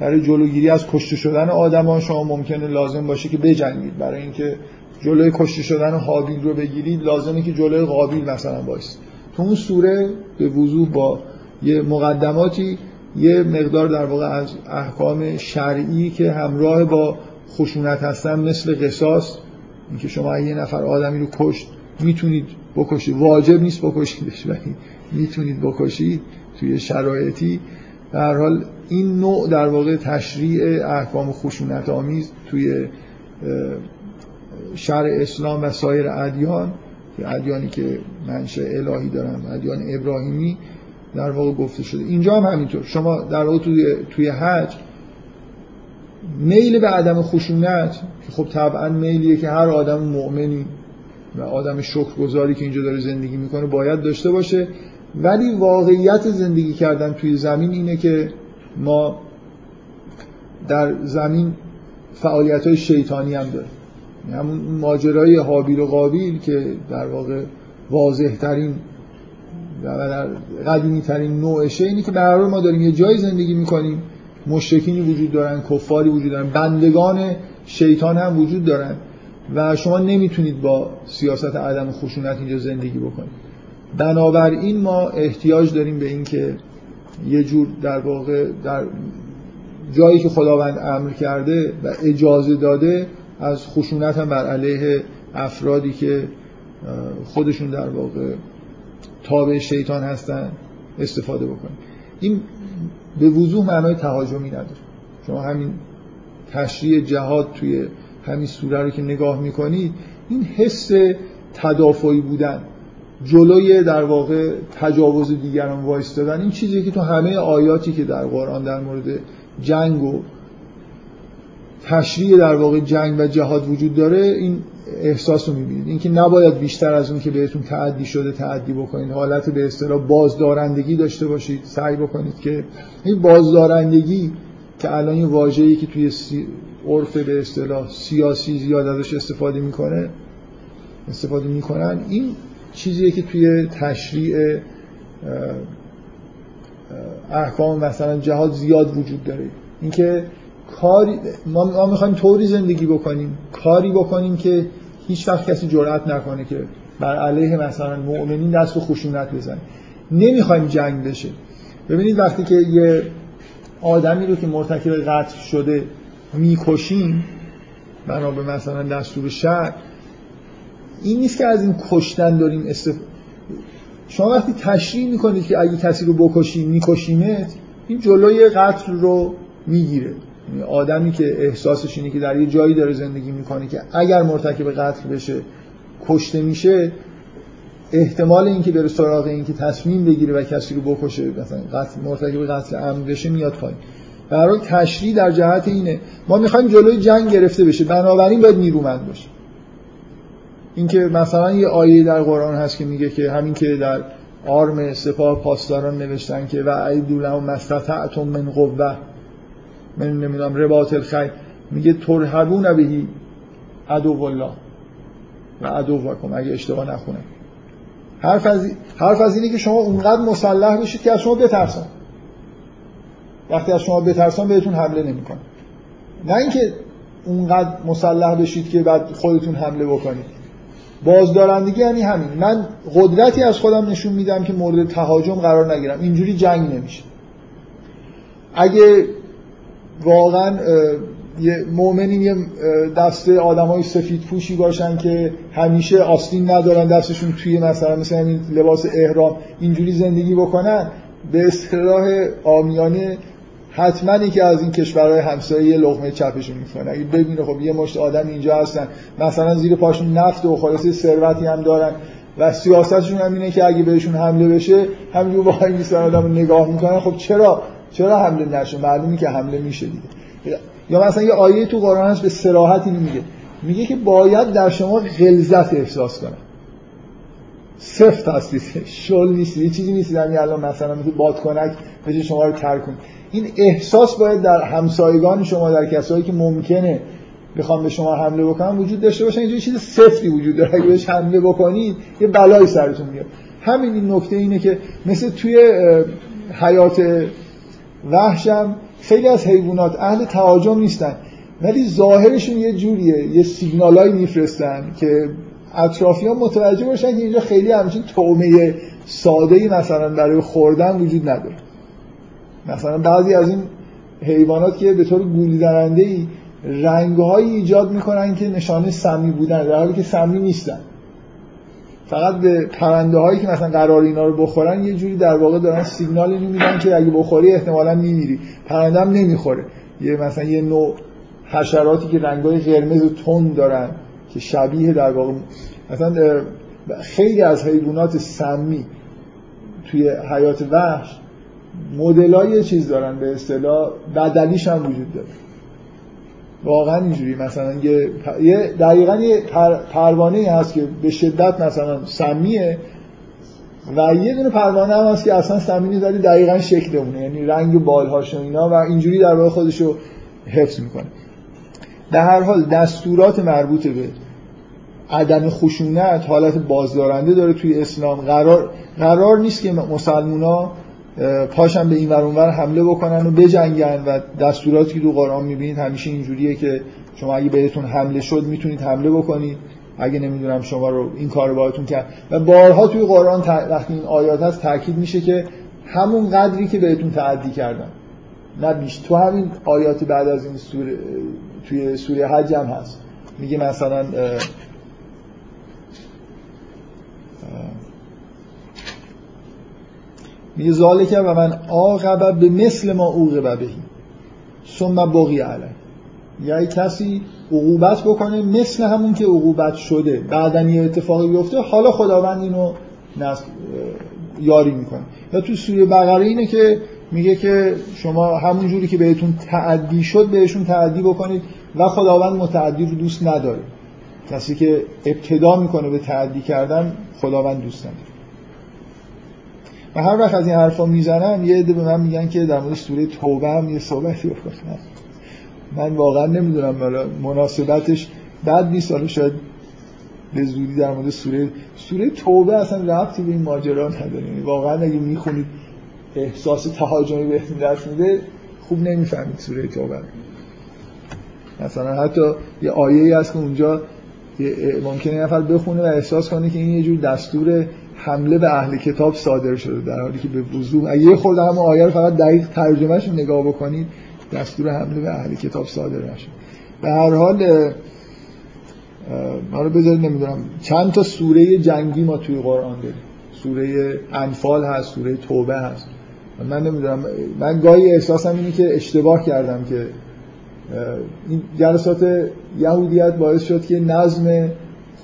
[SPEAKER 1] برای جلوگیری از کشته شدن آدمان شما ممکنه لازم باشه که بجنگید. برای اینکه جلوی کشته شدن حابیل رو بگیرید لازمه که جلوی قابیل مثلا باشید تو اون سوره به وضوح با یه مقدماتی یه مقدار در واقع از احکام شرعی که همراه با خشونت هستن مثل قصاص اینکه شما یه نفر آدمی رو کشت می‌تونید بکشید. واجب نیست بکشیدش ولی می‌تونید بکشید توی شرایطی. هر حال این نوع در واقع تشریع احکام خشونت آمیز توی شرع اسلام و سایر ادیان ادیانی که منشأ الهی دارن ادیان ابراهیمی در واقع گفته شده. اینجا هم همینطور. شما در واقع توی, توی حج میل به عدم خشونت که خب طبعا میلیه که هر آدم مؤمنی و آدم شکرگزاری که اینجا داره زندگی می‌کنه باید داشته باشه. ولی واقعیت زندگی کردن توی زمین اینه که ما در زمین فعالیت های شیطانی هم داریم. همون ماجرای حابیل و قابیل که در واقع واضح ترین و در قدیمی ترین نوعشه اینه که به ما داریم یه جای زندگی می‌کنیم مشرکینی وجود دارن کفاری وجود دارن بندگان شیطان هم وجود دارن و شما نمی‌تونید با سیاست عدم خشونت اینجا زندگی بکنید. بنابراین ما احتیاج داریم به اینکه یه جور در واقع در جایی که خداوند امر کرده و اجازه داده از خشونت هم بر علیه افرادی که خودشون در واقع تابع شیطان هستن استفاده بکنیم. این به وضوح معنای تهاجمی نداره. شما همین تشریع جهاد توی همین سوره رو که نگاه می‌کنید این حس تدافعی بودن جلوی در واقع تجاوز دیگران وایستادن این چیزی که تو همه آیاتی که در قرآن در مورد جنگ و تشریع در واقع جنگ و جهاد وجود داره این احساس رو می‌بینید. اینکه نباید بیشتر از اون که بهتون تعدی شده تعدی بکنید. حالت به اصطلاح بازدارندگی داشته باشید. سعی بکنید که این بازدارندگی که الان این واژه‌ای که توی عرف به اصطلاح سیاسی زیاد ازش استفاده می‌کنه استفاده می‌کنن این چیزیه که توی تشریع احکام مثلا جهاد زیاد وجود داره. اینکه کاری ما, ما می‌خوایم طوری زندگی بکنیم کاری بکنیم که هیچ وقت کسی جرأت نکنه که بر علیه مثلا مؤمنین دست و خشونت بزنه. نمی‌خوایم جنگ بشه. ببینید وقتی که یه آدمی رو که مرتکب قتل شده می‌کشیم بنا به مثلا دستور شهر این نیست که از این کشتن داریم استف... شما وقتی تشریح می‌کنید که اگه کسی رو بکشیم میکشیمت این جلوی قتل رو می‌گیره. آدمی که احساسش اینه که در یه جایی داره زندگی می‌کنه که اگر مرتکب قتل بشه کشته میشه احتمال اینکه بره سراغ اینکه تصمیم بگیره و کسی رو بکشه مثلا قتل مرتکب قتل عمد بشه میاد پایین. برای تشریح در جهت اینه. ما می‌خوایم جلوی جنگ گرفته بشه. بنابراین باید نیرومند باشه. اینکه مثلا یه آیه در قرآن هست که میگه که همین که در آرم سپاه پاسداران نوشتن که و ایدو لهم مستطعتم من قوه من نمی‌دونم رباط الخیل میگه ترهبون بهی عدو الله و عدو وکم اگه اشتباه نخونم حرف از حرف از اینه که شما اونقدر مسلح بشید که از شما بترسن. وقتی از شما بترسن بهتون حمله نمی‌کنن. نه اینکه اونقدر مسلح بشید که بعد خودتون حمله بکنید. بازدارندگی یعنی همین. من قدرتی از خودم نشون میدم که مورد تهاجم قرار نگیرم. اینجوری جنگ نمیشه. اگه واقعا یه مؤمنین یه دسته آدمای سفید پوشی باشن که همیشه آستین ندارن دستشون توی مثلا مثلا این لباس احرام اینجوری زندگی بکنن. به اصطلاح آمیانه حتما که از این کشورهای همسایه یه لقمه چپشون می‌کنه. اگه ببینه خب یه مشت آدم اینجا هستن. مثلا زیر پاشون نفت و خلاصه ثروتی هم دارن. و سیاستشون هم اینه که اگه بهشون حمله بشه همینجور وای میسن آدم نگاه می‌کنن. خب چرا چرا حمله نشه معلومی که حمله میشه دیگه. یا مثلا یه آیه تو قرآن هست به اینو میگه. میگه که باید در شما غلظت احساس کنن سفت هستید شل نیست یه چیزی نیست همین الان مثلا مثل بادکنک بشه شما رو ترک این احساس باید در همسایگان شما در کسایی که ممکنه بخوام به شما حمله بکنم وجود داشته باشه. اینجا چیز سفتی وجود داره. اگه بهش حمله بکنید یه بلایی سرتون میاد. همین این نکته اینه که مثل توی حیات وحشم خیلی از حیوانات اهل تهاجم نیستن. ولی ظاهرشون یه جوریه یه سیگنالایی میفرستن که اطرافیان متوجه باشن که اینجا خیلی همچین تومه ساده مثلا برای خوردن وجود نداره. مثلا بعضی از این حیوانات که به طور گولی زننده ای رنگهایی ایجاد می‌کنن که نشانه سمی بودن در حالی که سمی نیستن. فقط به پرنده هایی که مثلا قرار اینا رو بخورن یه جوری در واقع دارن سیگنال اینو میدن که اگه بخوری احتمالا میمیری. پرنده هم نمی‌خوره. یه مثلا یه نوع حشراتی که رنگای قرمز و تند دارن که شبیه در واقع مثلا خیلی از حیوانات سمی توی حیات وحش مدلای چیز دارن به اصطلاح بدلیش هم وجود داره. واقعا اینجوری. مثلا یه دقیقا یه پروانه هست که به شدت مثلا سمیه و یه دونه پروانه هم هست که اصلا سمی نیست ولی دقیقا شکل اونه یعنی رنگ بالهاش و اینا و اینجوری در واقع خودش رو حفظ می‌کنه. در هر حال دستورات مربوط به عدم خشونت حالت بازدارنده داره توی اسلام. قرار قرار نیست که مسلمونا پاشن به این ور حمله بکنن و بجنگن و دستوراتی که تو قرآن می‌بینید همیشه اینجوریه که شما اگه بهتون حمله شد می‌تونید حمله بکنید. اگه نمی‌دونم شما رو این کار باهاتون کرد. و بارها توی قرآن وقتی این آیات هست تاکید میشه که همون قدری که بهتون تعدی کردن. نه بیش. تو همین آیات بعد از این سوره توی سوره حج هم هست. میگه مثلا میگه ذالکه و من عاقب به مثل ما عوقب بهی ثم بقی علی. یعنی کسی عقوبت بکنه مثل همون که عقوبت شده بعدا یه اتفاقی بیفته حالا خداوند اینو یاری می‌کنه. یا تو سوره بقره اینه که میگه که شما همون جوری که بهتون تعدی شد بهشون تعدی بکنید و خداوند متعدی رو دوست نداره. کسی که ابتدا می‌کنه به تعدی کردن خداوند دوست نداره. و هر وقت از این حرفا می‌زنم یه عده به من میگن که در مورد سوره توبه هم یه صحبتی بکنم من واقعا نمی‌دونم حالا مناسبتش بعد نیست. حالا شاید به زودی در مورد سوره سوره توبه اصلا ربطی به این ماجرا نداره. یعنی واقعا اگه می‌خونید احساس تهاجمی بهتون دست میده خوب نمی‌فهمید سوره توبه مثلا حتی یه آیه ای هست که اونجا ممکنه نفر بخونه و احساس کنه که این یه جور دستور حمله به اهل کتاب صادر شده در حالی که به وضوح اگه یه خورده هم آیه رو فقط دقیق ترجمهش نگاه بکنید دستور حمله به اهل کتاب صادر نشد. به هر حال ما رو بذارید نمی‌دونم چند تا سوره جنگی ما توی قرآن داریم. سوره انفال هست سوره توبه هست. من نمی‌دونم من گاهی احساسم اینه که اشتباه کردم که این جلسات یهودیت باعث شد که نظم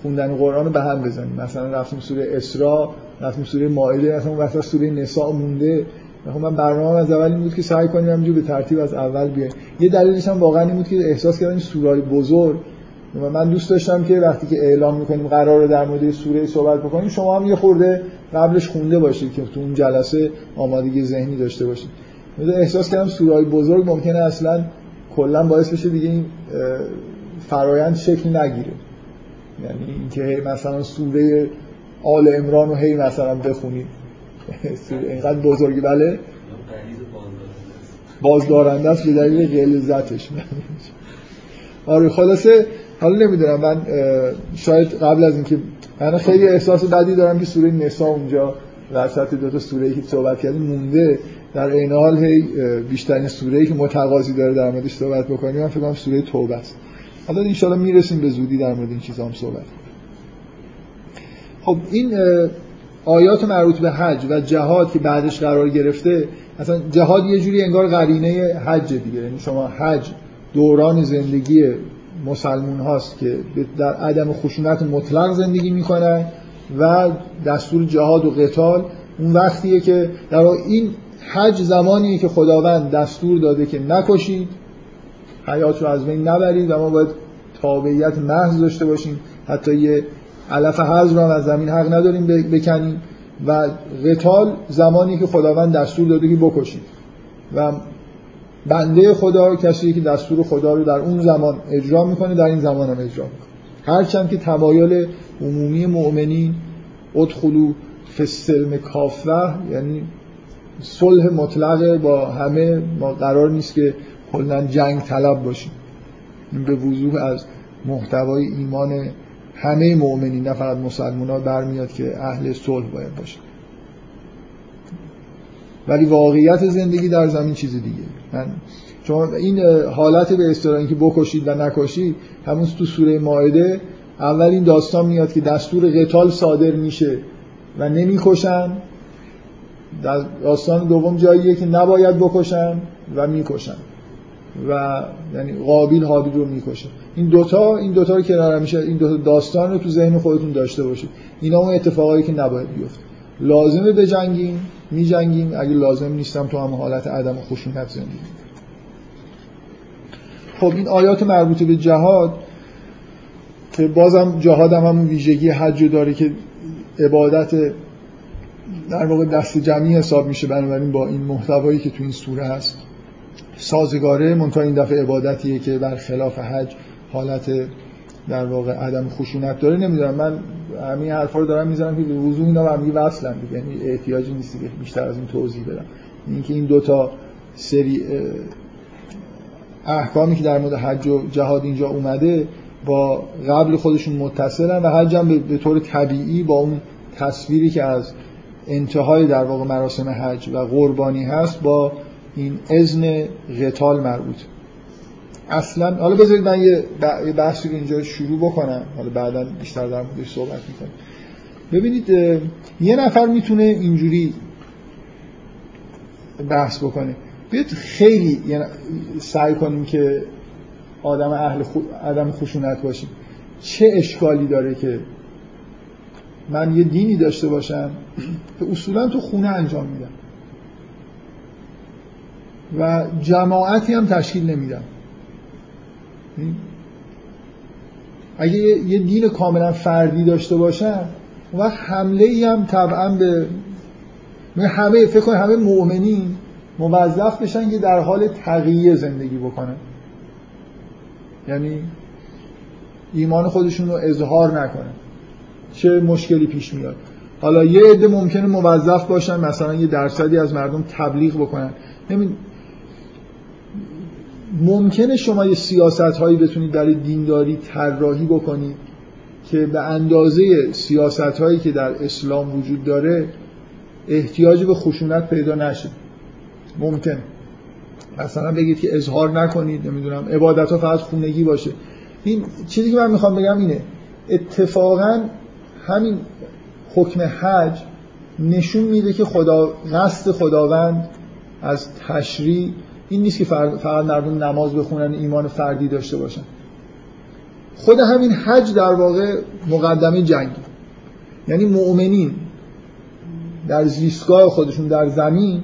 [SPEAKER 1] خوندن قرآن رو به هم بزنیم. مثلا رفتیم سوره اسراء رفتیم سوره مائده مثلا وسط سوره نساء مونده. خب من برنامه از اول این بود که سعی کنیم همینجور به ترتیب از اول بیایم. یه دلیلش هم واقعا این بود که احساس کردم این سورای بزرگ. و من دوست داشتم که وقتی که اعلام می‌کنیم قرار در مورد سوره صحبت بکنیم شما هم یه خورده قبلش خونده باشید که تو اون جلسه آمادگی ذهنی داشته باشید. احساس کردم سورای بزرگ ممکنه اصلا کلا باعث بشه دیگه این فرایند شکل نگیره. یعنی اینکه مثلا سوره آل امران رو هی مثلا بخونید اینقدر بزرگی بله؟ بازدارنده است به دلیل غلظتش آره خلاصه حالا نمی‌دونم من شاید قبل از اینکه من خیلی احساس بدی دارم که سوره نسا اونجا وسط دو تا سوره که صحبت کردیم مونده. در این حال هی بیشترین سوره که متقاضی داره در موردش صحبت بکنیم من فکر کنم سوره توبه است. حالا ان شاء می‌رسیم به زودی در مورد این چیزا هم صحبت خب این آیات مربوط به حج و جهاد که بعدش قرار گرفته اصلا جهاد یه جوری انگار قرینه حج دیگه. یعنی شما حج دوران زندگی مسلمون هاست که در عدم خشونت مطلق زندگی می‌کنن و دستور جهاد و قتال اون وقتیه که در این حج زمانیه که خداوند دستور داده که نکشید. حیات رو از بین نبرید و ما باید تابعیت محض داشته باشیم. حتی یه علف حضر رو از زمین حق نداریم بکنیم و قتال زمانی که خداوند دستور داده که بکشید و بنده خدا کسی که دستور خدا رو در اون زمان اجرا می‌کنه در این زمان هم اجرا می‌کنه. هرچند که تمایل عمومی مؤمنین ادخلو فسلم کافه یعنی صلح مطلق با همه ما قرار نیست که کلا جنگ طلب باشیم. این به وضوح از محتوای ایمان همه مؤمنین نه فقط مسلمان ها برمیاد که اهل صلح باید باشه ولی واقعیت زندگی در زمین چیز دیگه. من چون این حالت به اصطلاح که بکشید و نکشید همون تو سوره مائده اول این داستان میاد که دستور قتال صادر میشه و نمی‌کشن. داستان دوم جاییه که نباید بکشن و می‌کشن. و یعنی قابیل حابیل رو می‌کشه. این دوتا این دوتا رو کنار میشه. این دوتا داستان رو تو ذهن خودتون داشته باشید. اینا اون اتفاقایی که نباید بیفته. لازمه بجنگیم میجنگیم. اگه لازم نیستم تو هم حالت عدم خشونت زندگی خب این آیات مربوط به جهاد که بازم جهاد هم همون ویژگی حج داره که عبادت در واقع دست جمعی حساب میشه بنابراین با این محتوایی که تو این سوره هست. سازگاره منتها این دفعه عبادتیه که بر خلاف حج حالت در واقع عدم خشونت داره. نمی‌دونم من همین حرفا رو دارم می‌زنم که به وضوح اینا به هم وصلن یعنی احتیاجی نیست که بیشتر از این توضیح بدم. اینکه این دوتا سری احکامی که در مورد حج و جهاد اینجا اومده با قبل خودشون متصلن و حج هم به طور طبیعی با اون تصویری که از انتهای در واقع مراسم حج و قربانی هست با این اذن قتال مربوط اصلا حالا بذارید من یه بحثی رو اینجا شروع بکنم. حالا بعدا بیشتر در موردش صحبت می‌کنم ببینید یه نفر می‌تونه اینجوری بحث بکنه. بیاید خیلی یعنی سعی کنیم که آدم اهل خو... آدم خشونت باشیم. چه اشکالی داره که من یه دینی داشته باشم که اصولا تو خونه انجام میدم؟ و جماعتی هم تشکیل نمیدم. اگه یه دین کاملا فردی داشته باشم و حمله ای هم طبعا به همه فکر همه مؤمنین موظف بشن که در حال تغییر زندگی بکنن. یعنی ایمان خودشون رو اظهار نکنن. چه مشکلی پیش میاد. حالا یه عده ممکنه موظف باشن مثلا یه درصدی از مردم تبلیغ بکنن. ممکنه شما یه سیاست هایی بتونید برای دینداری طراحی بکنید که به اندازه سیاست هایی که در اسلام وجود داره احتیاج به خشونت پیدا نشه. ممکن. مثلا بگید که اظهار نکنید نمی‌دونم عبادت ها فقط خونگی باشه. این چیزی که من می‌خوام بگم اینه اتفاقا همین حکم حج نشون میده که خدا قصد خداوند از تشریع این نیست که فقط مردم نماز بخونن ایمان فردی داشته باشن. خود همین حج در واقع مقدمه جنگی یعنی مؤمنین در زیستگاه خودشون در زمین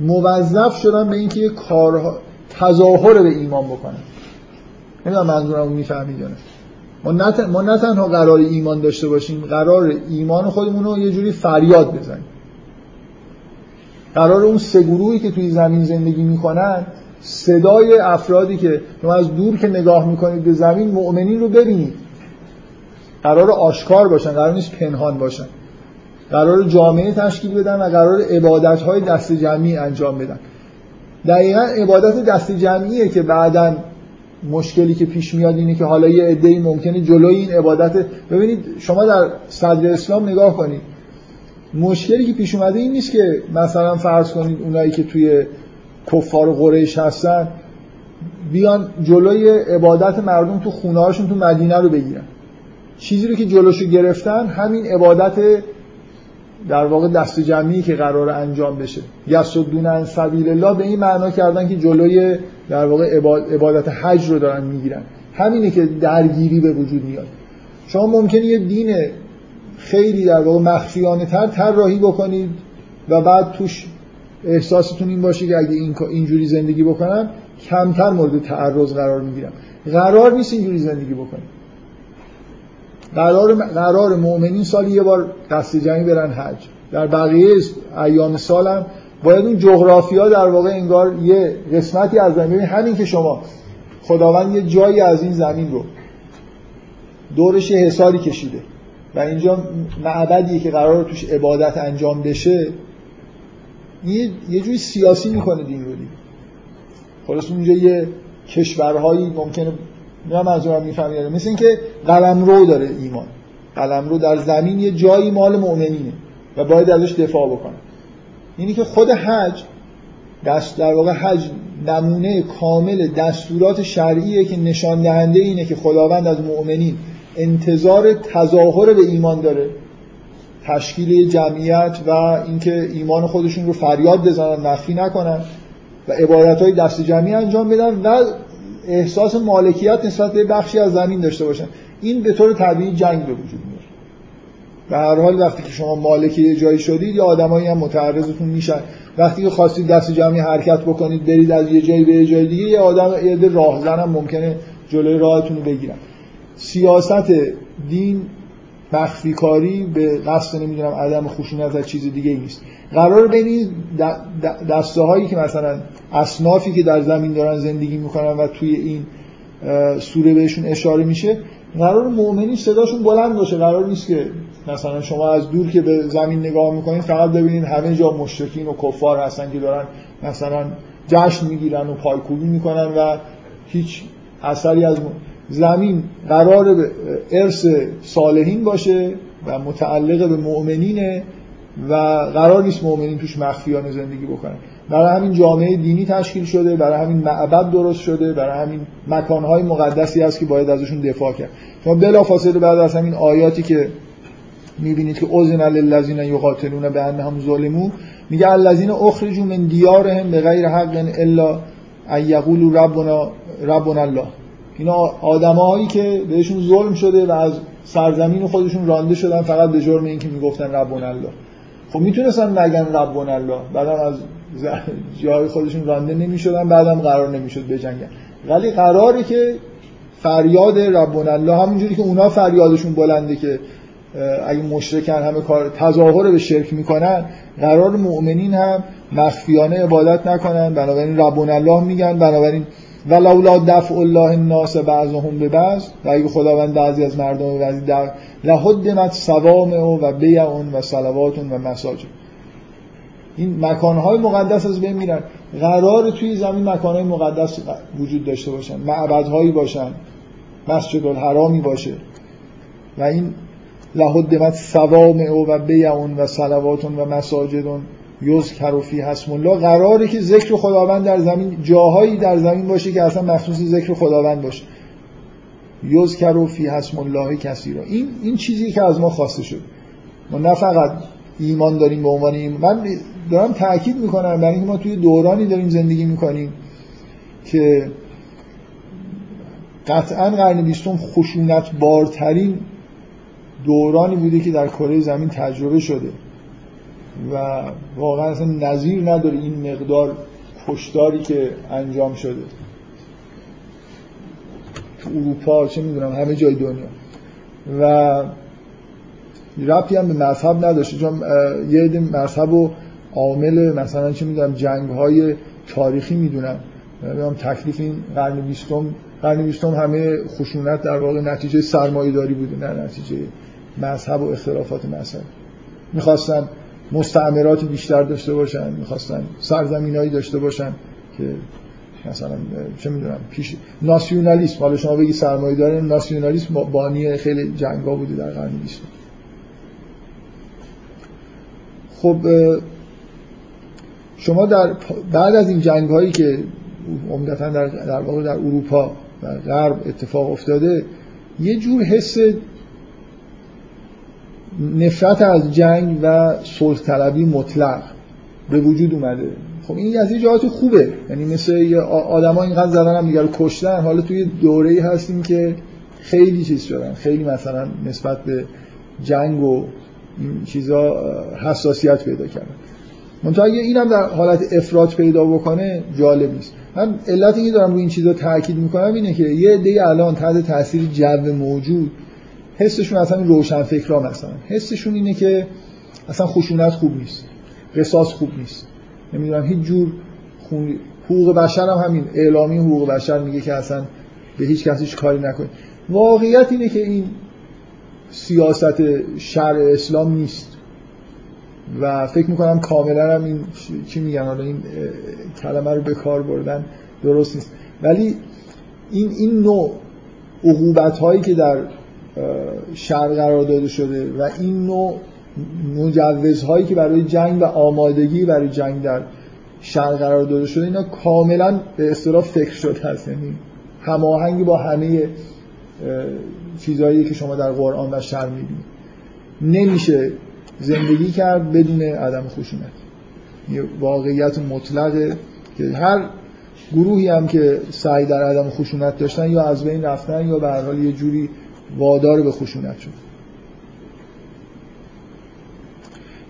[SPEAKER 1] موظف شدن به اینکه کارها تظاهر به ایمان بکنن. نمی‌دونم منظورم می‌فهمید یا ما نه, ما نه تنها قرار ایمان داشته باشیم قرار ایمان خودمون رو یه جوری فریاد بزنیم. قرار اون سه گروهی که توی زمین زندگی می‌کنن صدای افرادی که شما از دور که نگاه می‌کنید به زمین مؤمنین رو ببینید. قرار آشکار باشن قرار نیست پنهان باشن. قرار جامعه تشکیل بدن و قرار عبادت های دست جمعی انجام بدن. دقیقا عبادت دست جمعیه که بعدا مشکلی که پیش میاد اینه که حالا یه عده‌ای ممکنه جلوی این عبادت. ببینید شما در صدر اسلام نگاه کنید. مشکلی که پیش اومده این نیست که مثلا فرض کنید اونایی که توی کفار قریش هستن بیان جلوی عبادت مردم تو خونهاشون تو مدینه رو بگیرن. چیزی رو که جلوشو گرفتن همین عبادت در واقع دست جمعی که قرار انجام بشه. یسدون سبیل الله به این معنا کردن که جلوی در واقع عبادت حج رو دارن می‌گیرن. همینه که درگیری به وجود میاد. شما ممکنه یه دین خیلی در واقع مخفیانه تر طراحی بکنید و بعد توش احساستون این باشه که اگه این اینجوری زندگی بکنم کمتر مورد تعرض قرار می‌گیرم. قرار نیست اینجوری زندگی بکنیم قرار قرار مؤمنین سال یه بار قصد جمعی برن حج. در بقیه ایام سالم باید اون جغرافیا در واقع انگار یه قسمتی از زمین همین که شما خداوند یه جایی از این زمین رو دورش یه حساری کشیده. و اینجا معبدیه که قرار توش عبادت انجام بشه یه, یه جوری سیاسی می‌کنه دین رو دیگه. خلاص اونجا یه کشورهایی ممکنه نه منظورم می‌فهمید مثل اینکه قلم رو داره ایمان. قلم رو در زمین یه جایی مال مؤمنینه و باید ازش دفاع بکنه. اینی که خود حج دست در واقع حج نمونه کامل دستورات شرعیه که نشان دهنده اینه که خداوند از مؤمنین انتظار تظاهر به ایمان داره. تشکیل جمعیت و اینکه ایمان خودشون رو فریاد بزنن نفی نکنن و عبادت های دست جمعی انجام بدن و احساس مالکیت نسبت به بخشی از زمین داشته باشن. این به طور طبیعی جنگ به وجود میاره. به هر حال وقتی که شما مالک یه جایی شدید یا آدمایی هم متعرضتون میشن. وقتی که خواستید دست جمعی حرکت بکنید برید از یه جایی به یه جای دیگه یه آدم یه راهزن هم ممکنه جلوی راهتون رو بگیرن. سیاست دین مخفی کاری به قصد نمی‌دونم عدم خشونت از چیز دیگه نیست. قرار بین دسته هایی که مثلا اصنافی که در زمین دارن زندگی می‌کنن و توی این سوره بهشون اشاره میشه قرار مؤمنی صداشون بلند باشه. قرار نیست که مثلا شما از دور که به زمین نگاه می‌کنید فقط ببینید همه جا مشرکین و کفار هستن که دارن مثلا جشن می‌گیرن و پایکوبی می‌کنن و هیچ اثری از زمین قرار به ارث صالحین باشه و متعلق به مؤمنینه و قرار نیست مؤمنین توش مخفیانه زندگی بکنن. برای همین جامعه دینی تشکیل شده برای همین معبد درست شده برای همین مکانهای مقدسی هست که باید ازشون دفاع کرد. شما بلافاصله بعد از همین آیاتی که می‌بینید که اذن للذین یقاتلون بانهم ظلموا میگه الذین اخرجوا من دیارهم بغیر حق الا ان یقولوا ربنا ربنا الله. اینا آدمایی که بهشون ظلم شده و از سرزمین خودشون رانده شدن فقط به جرم اینکه می‌گفتن ربنا الله خب می‌تونستن نگن ربنا الله بعدم از جای خودشون رانده نمی‌شدن بعدم قرار نمی‌شد بجنگن. ولی قراره که فریاد ربنا الله همونجوری که اونا فریادشون بلنده که اگه مشرکن همه کار تظاهر به شرک می‌کنن قرار مؤمنین هم مخفیانه عبادت نکنن. بنابراین ربنا الله میگن بنابراین ولولا دفع الله الناس بعضهم به بعض و اگه خداوند بعضی از مردم بعضی در لحدمت سوامع و بیع و صلوات و مساجد. این مکانهای مقدس از بین میرن. قرار توی زمین مکانهای مقدس وجود داشته باشن. معبدهایی باشن. مسجد الحرامی باشه. و این لهدمت سوامع و بیعون و صلواتون و مساجدون یذکر و فی حسم الله قراره که ذکر خداوند در زمین جاهایی در زمین باشه که اصلا مخصوص ذکر خداوند باشه. یذکر و فی حسم الله کسی را این این چیزی که از ما خواسته شد. ما نه فقط ایمان داریم به عنوان این من دارم تاکید می‌کنم برای اینکه ما توی دورانی داریم زندگی می‌کنیم که قطعا قرن بیستم خشونت بارترین دورانی بوده که در کره زمین تجربه شده. و واقعا اصلا نظیر نداره این مقدار کشداری که انجام شده. تو اروپا چه می‌دونم همه جای دنیا. و ربطی هم به مذهب نداشته. چون یه عده مذهب و عامل مثلا چه می‌دونم جنگ های تاریخی می‌دونن. تکلیف این قرن بیستم قرن بیستم همه خشونت در واقع نتیجه سرمایه داری بوده نه نتیجه مذهب و اختلافات مذهب. می‌خواستن مستعمرات بیشتر داشته باشن می‌خواستن سرزمینایی داشته باشن که مثلا چه می‌دونم پیش ناسیونالیسم. حالا شما بگی سرمایه داره ناسیونالیسم بانی خیلی جنگا بوده در قرن بیستم خب شما در بعد از این جنگ هایی که عمدتا در در واقع در اروپا و غرب اتفاق افتاده یه جور حس نفرت از جنگ و صلح طلبی مطلق به وجود اومده. خب این از یه جهات خوبه. یعنی مثل آدما اینقدر زدن هم رو کشتن. حالا توی دوره ای هستیم که خیلی چیز شدن. خیلی مثلا نسبت به جنگ و این چیزا حساسیت پیدا کردن. منتها اگه اینم در حالت افراد پیدا بکنه جالب نیست. من علت اینکه دارم روی این چیزا تاکید می‌کنم اینه که یه عده الان تحت تاثیر جو موجود حسشون اصلا روشن فکرا مثلا. حسشون اینه که اصلا خشونت خوب نیست. قصاص خوب نیست. نمی‌دونم هیچ جور خون... حقوق بشر هم همین. اعلامی حقوق بشر میگه که اصلا به هیچ کسیش کاری نکنید واقعیت اینه که این سیاست شرع اسلام نیست. و فکر می‌کنم کاملا هم این چی میگن؟ حالا این کلمه رو به کار بردن درست نیست. ولی این این نوع عقوبت هایی که در شرع قرار داده شده و این نوع مجوزهایی که برای جنگ و آمادگی برای جنگ در شرع قرار داده شده اینا کاملا به اصطلاح فکر شده هست یعنی هماهنگی با همه چیزهایی که شما در قرآن و شرع می‌بینید. نمیشه زندگی کرد بدون عدم خشونت. یه واقعیت مطلقه که هر گروهی هم که سعی در عدم خشونت داشتن یا از بین رفتن یا به هر حال یه جوری وادار به خشونت شد.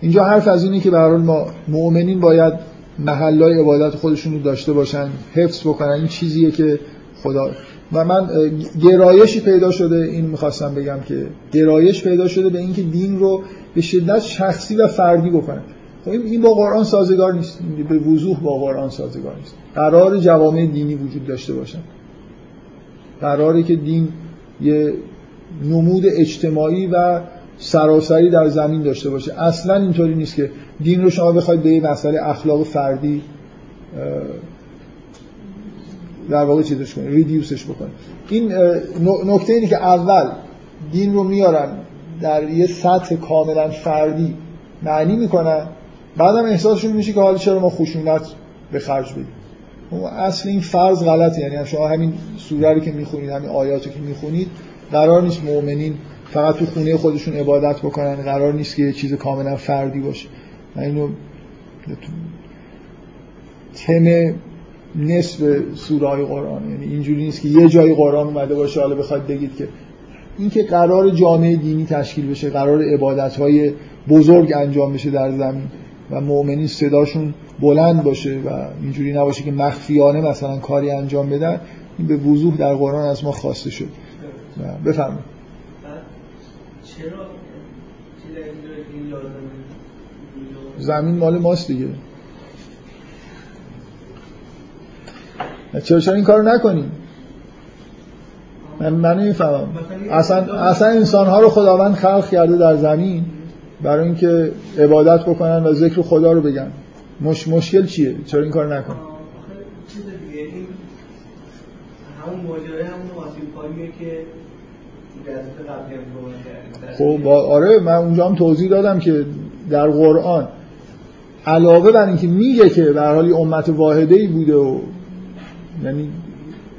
[SPEAKER 1] اینجا حرف از اینه که به ما مؤمنین باید محلای عبادت خودشون رو داشته باشن حفظ بکنن این چیزیه که خدا و من گرایشی پیدا شده این می‌خواستم بگم که گرایش پیدا شده به اینکه دین رو به شدت شخصی و فردی بکنه خب این با قرآن سازگار نیست. به وضوح با قرآن سازگار نیست. قرار جوامع دینی وجود داشته باشن. قراره که دین یه نمود اجتماعی و سراسری در زمین داشته باشه. اصلا اینطوری نیست که دین رو شما بخواید به یه مسئله اخلاق فردی در واقع چیزش کنید ریدیوسش بکنید. این نکته اینه که اول دین رو میارن در یه سطح کاملا فردی معنی می‌کنن بعدم احساسشون میشه که حالا چرا ما خشونت به خرج بدیم. اصل این فرض غلطه یعنی شما همین سوره رو که می‌خونید همین آیاتو که می‌خونید قرار نیست مؤمنین فقط تو خونه خودشون عبادت بکنن قرار نیست که یه چیز کاملا فردی باشه. من اینو تم نصف سوره های قرآن. یعنی اینجوری نیست که یه جای قرآن اومده باشه حالا بخواید بگید که این که قرار جامعه دینی تشکیل بشه قرار عبادت های بزرگ انجام بشه در زمین و مؤمنین صداشون بلند باشه و اینجوری نباشه که مخفیانه مثلا کاری انجام بدن این به وضوح در قرآن از ما خواسته شد. بفرمایید. چرا زمین مال ماست دیگه. چرا چرا این کارو نکنیم؟ من من نمی‌فهمم. اصلا اصلا انسان ها رو خداوند خلق کرده در زمین برای اینکه عبادت بکنن و ذکر خدا رو بگن. مش... مشکل چیه؟ چرا این کار نکن؟
[SPEAKER 2] چیز دیگه این همون ماجرای همون که
[SPEAKER 1] خب آره من اونجا هم توضیح دادم که در قرآن علاوه بر اینکه میگه که به حال امت واحده ای بوده و یعنی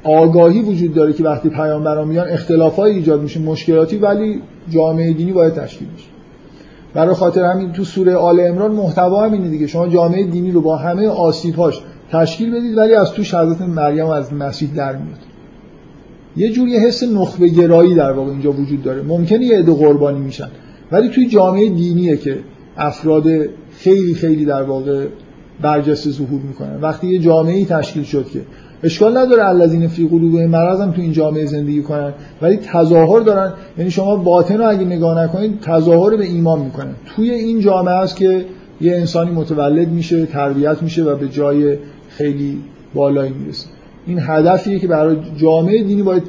[SPEAKER 1] آگاهی وجود داره که وقتی پیامبران میان اختلافای ایجاد میشه مشکلاتی ولی جامعه دینی باید تشکیل بشه. برای خاطر همین تو سوره آل عمران محتوا همینه دیگه. شما جامعه دینی رو با همه آسیبهاش تشکیل بدید ولی از توش حضرت مریم از مسیح در میاد. یه جوری حس نخبه گرایی در واقع اینجا وجود داره. ممکنه یه عده قربانی میشن. ولی توی جامعه دینیه که افراد خیلی خیلی در واقع برجسته ظهور می‌کنن. وقتی یه جامعه تشکیل شد که اشکال نداره الذین فی قلوبهم مرض هم تو این جامعه زندگی کنن ولی تظاهر دارن. یعنی شما باطن رو اگه نگاه نکنید تظاهر به ایمان می‌کنن. توی این جامعه است که یه انسانی متولد میشه تربیت میشه و به جای خیلی بالایی می‌رسه. این هدفیه که برای جامعه دینی باید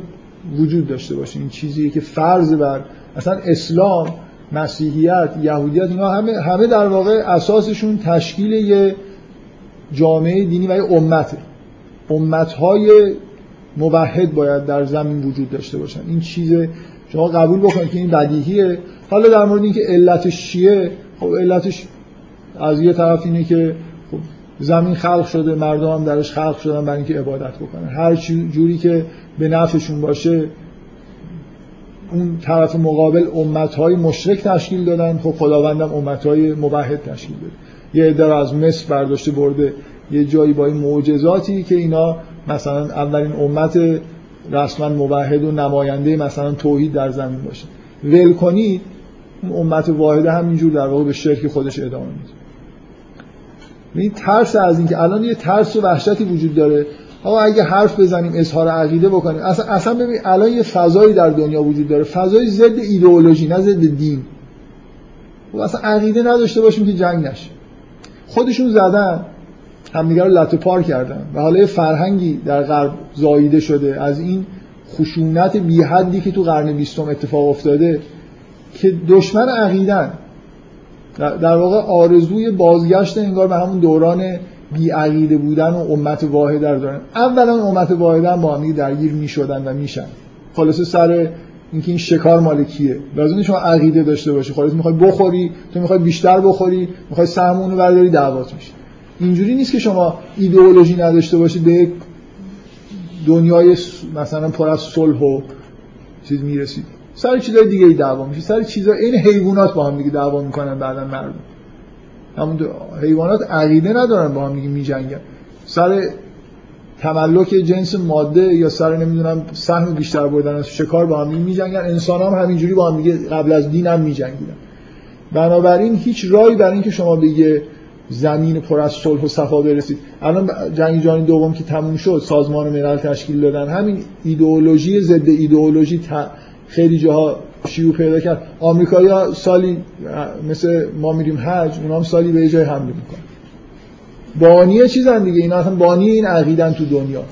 [SPEAKER 1] وجود داشته باشه. این چیزیه که فرض بر اصلا اسلام مسیحیت یهودیت اینا همه همه در واقع اساسشون تشکیل یه جامعه دینی و یه امته. امتهای موحد باید در زمین وجود داشته باشن. این چیز شما قبول بکنید که این بدیهیه. حالا در مورد اینکه علتش چیه خب علتش از یه طرف اینه که زمین خلق شده مردم هم درش خلق شدن برای اینکه عبادت بکنن. هر جوری که به نفعشون باشه اون طرف مقابل امتهای مشرک تشکیل دادن. خب خداوندم امتهای موحد تشکیل داده. یه عده از مصر برداشته برده. یه جایی با این معجزاتی که اینا مثلا اولین امت رسما موحد و نماینده مثلا توحید در زمین باشه. ول کنید امت واحده همینجور در واقع به شرک خودش ادامه میده. این ترس از اینکه الان یه ترس و وحشتی وجود داره. آقا اگه حرف بزنیم اظهار عقیده بکنیم. اصلا اصلا ببین الان یه فضایی در دنیا وجود داره. فضای ضد ایدئولوژی نه ضد دین. و خب اصلا عقیده نداشته باشیم که جنگ نشه. خودشون زدن همدیگه رو لطو پار کردن. و حالا یه فرهنگی در غرب زاییده شده از این خشونت بی حدی که تو قرن بیستم اتفاق افتاده که دشمن عقیدن. در واقع آرزوی بازگشت انگار به همون دوران بی عقیده بودن و امت واحده رو دارن. اولا امت واحده با هم درگیر می شدن و میشن خلاصه سر اینکه این شکار مال کیه؟ لازم شما عقیده داشته باشی. خلاص می‌خوای بخوری تو می‌خوای بیشتر بخوری می‌خوای سهمونو برداری دعوات میشه اینجوری نیست که شما ایدئولوژی نداشته باشید به دنیای مثلا پر از صلح و چیز می‌رسید سر چیزای دیگه ای دعوا میشه. سر چیزا این حیوانات با هم دیگه دعوا می‌کنن بعدا مردم. همون حیوانات عقیده ندارن با هم دیگه میجنگن. سر تملک جنس ماده یا سر نمی‌دونم سهم بیشتر بردن از شکار با هم میجنگن. انسان هم همینجوری با هم دیگه قبل از دین هم میجنگیدن. بنابراین هیچ رایی برای اینکه شما بگه زمین پر از صلح و صفا برسید. الان جنگ جهانی دوم که تموم شد سازمان ملل تشکیل دادن. همین ایدئولوژی ضد ایدئولوژی خیلی جاها شیوع پیدا کرد. آمریکایی‌ها سالی مثل ما میریم حج اونا هم سالی به جای حمله می‌کنن. بانی چیزن دیگه اینا اصلا بانی این عقیدن تو دنیا.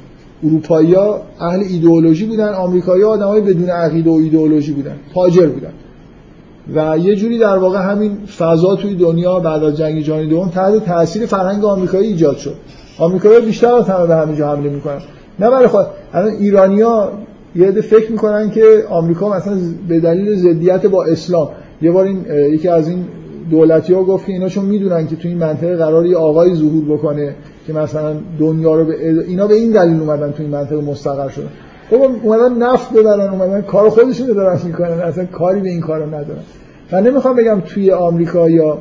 [SPEAKER 1] اروپایی‌ها اهل ایدئولوژی بودن آمریکایی‌ها آدمای بدون عقیده و ایدئولوژی بودن تاجر بودن. و یه جوری در واقع همین فضا توی دنیا بعد از جنگ جهانی دوم تحت تاثیر فرهنگ آمریکایی ایجاد شد. آمریکایی‌ها بیشتر از همه به همینجا حمله می‌کنن. نه برای خود الان ایرانیا یه عده فکر می‌کنن که آمریکا مثلا به دلیل ضدیت با اسلام یه بار این یکی از این دولتی ها گفت که اینا چون می‌دونن که تو این منطقه قرار یه آقای ظهور بکنه که مثلا دنیا رو به اینا به این دلیل اومدن تو این منطقه مستقر شدن. خب اومدن نفت ببرن اومدن کار خودشون دارن می‌کنن اصلا کاری به این کارو ندارن. من نمی‌خوام بگم توی آمریکا یا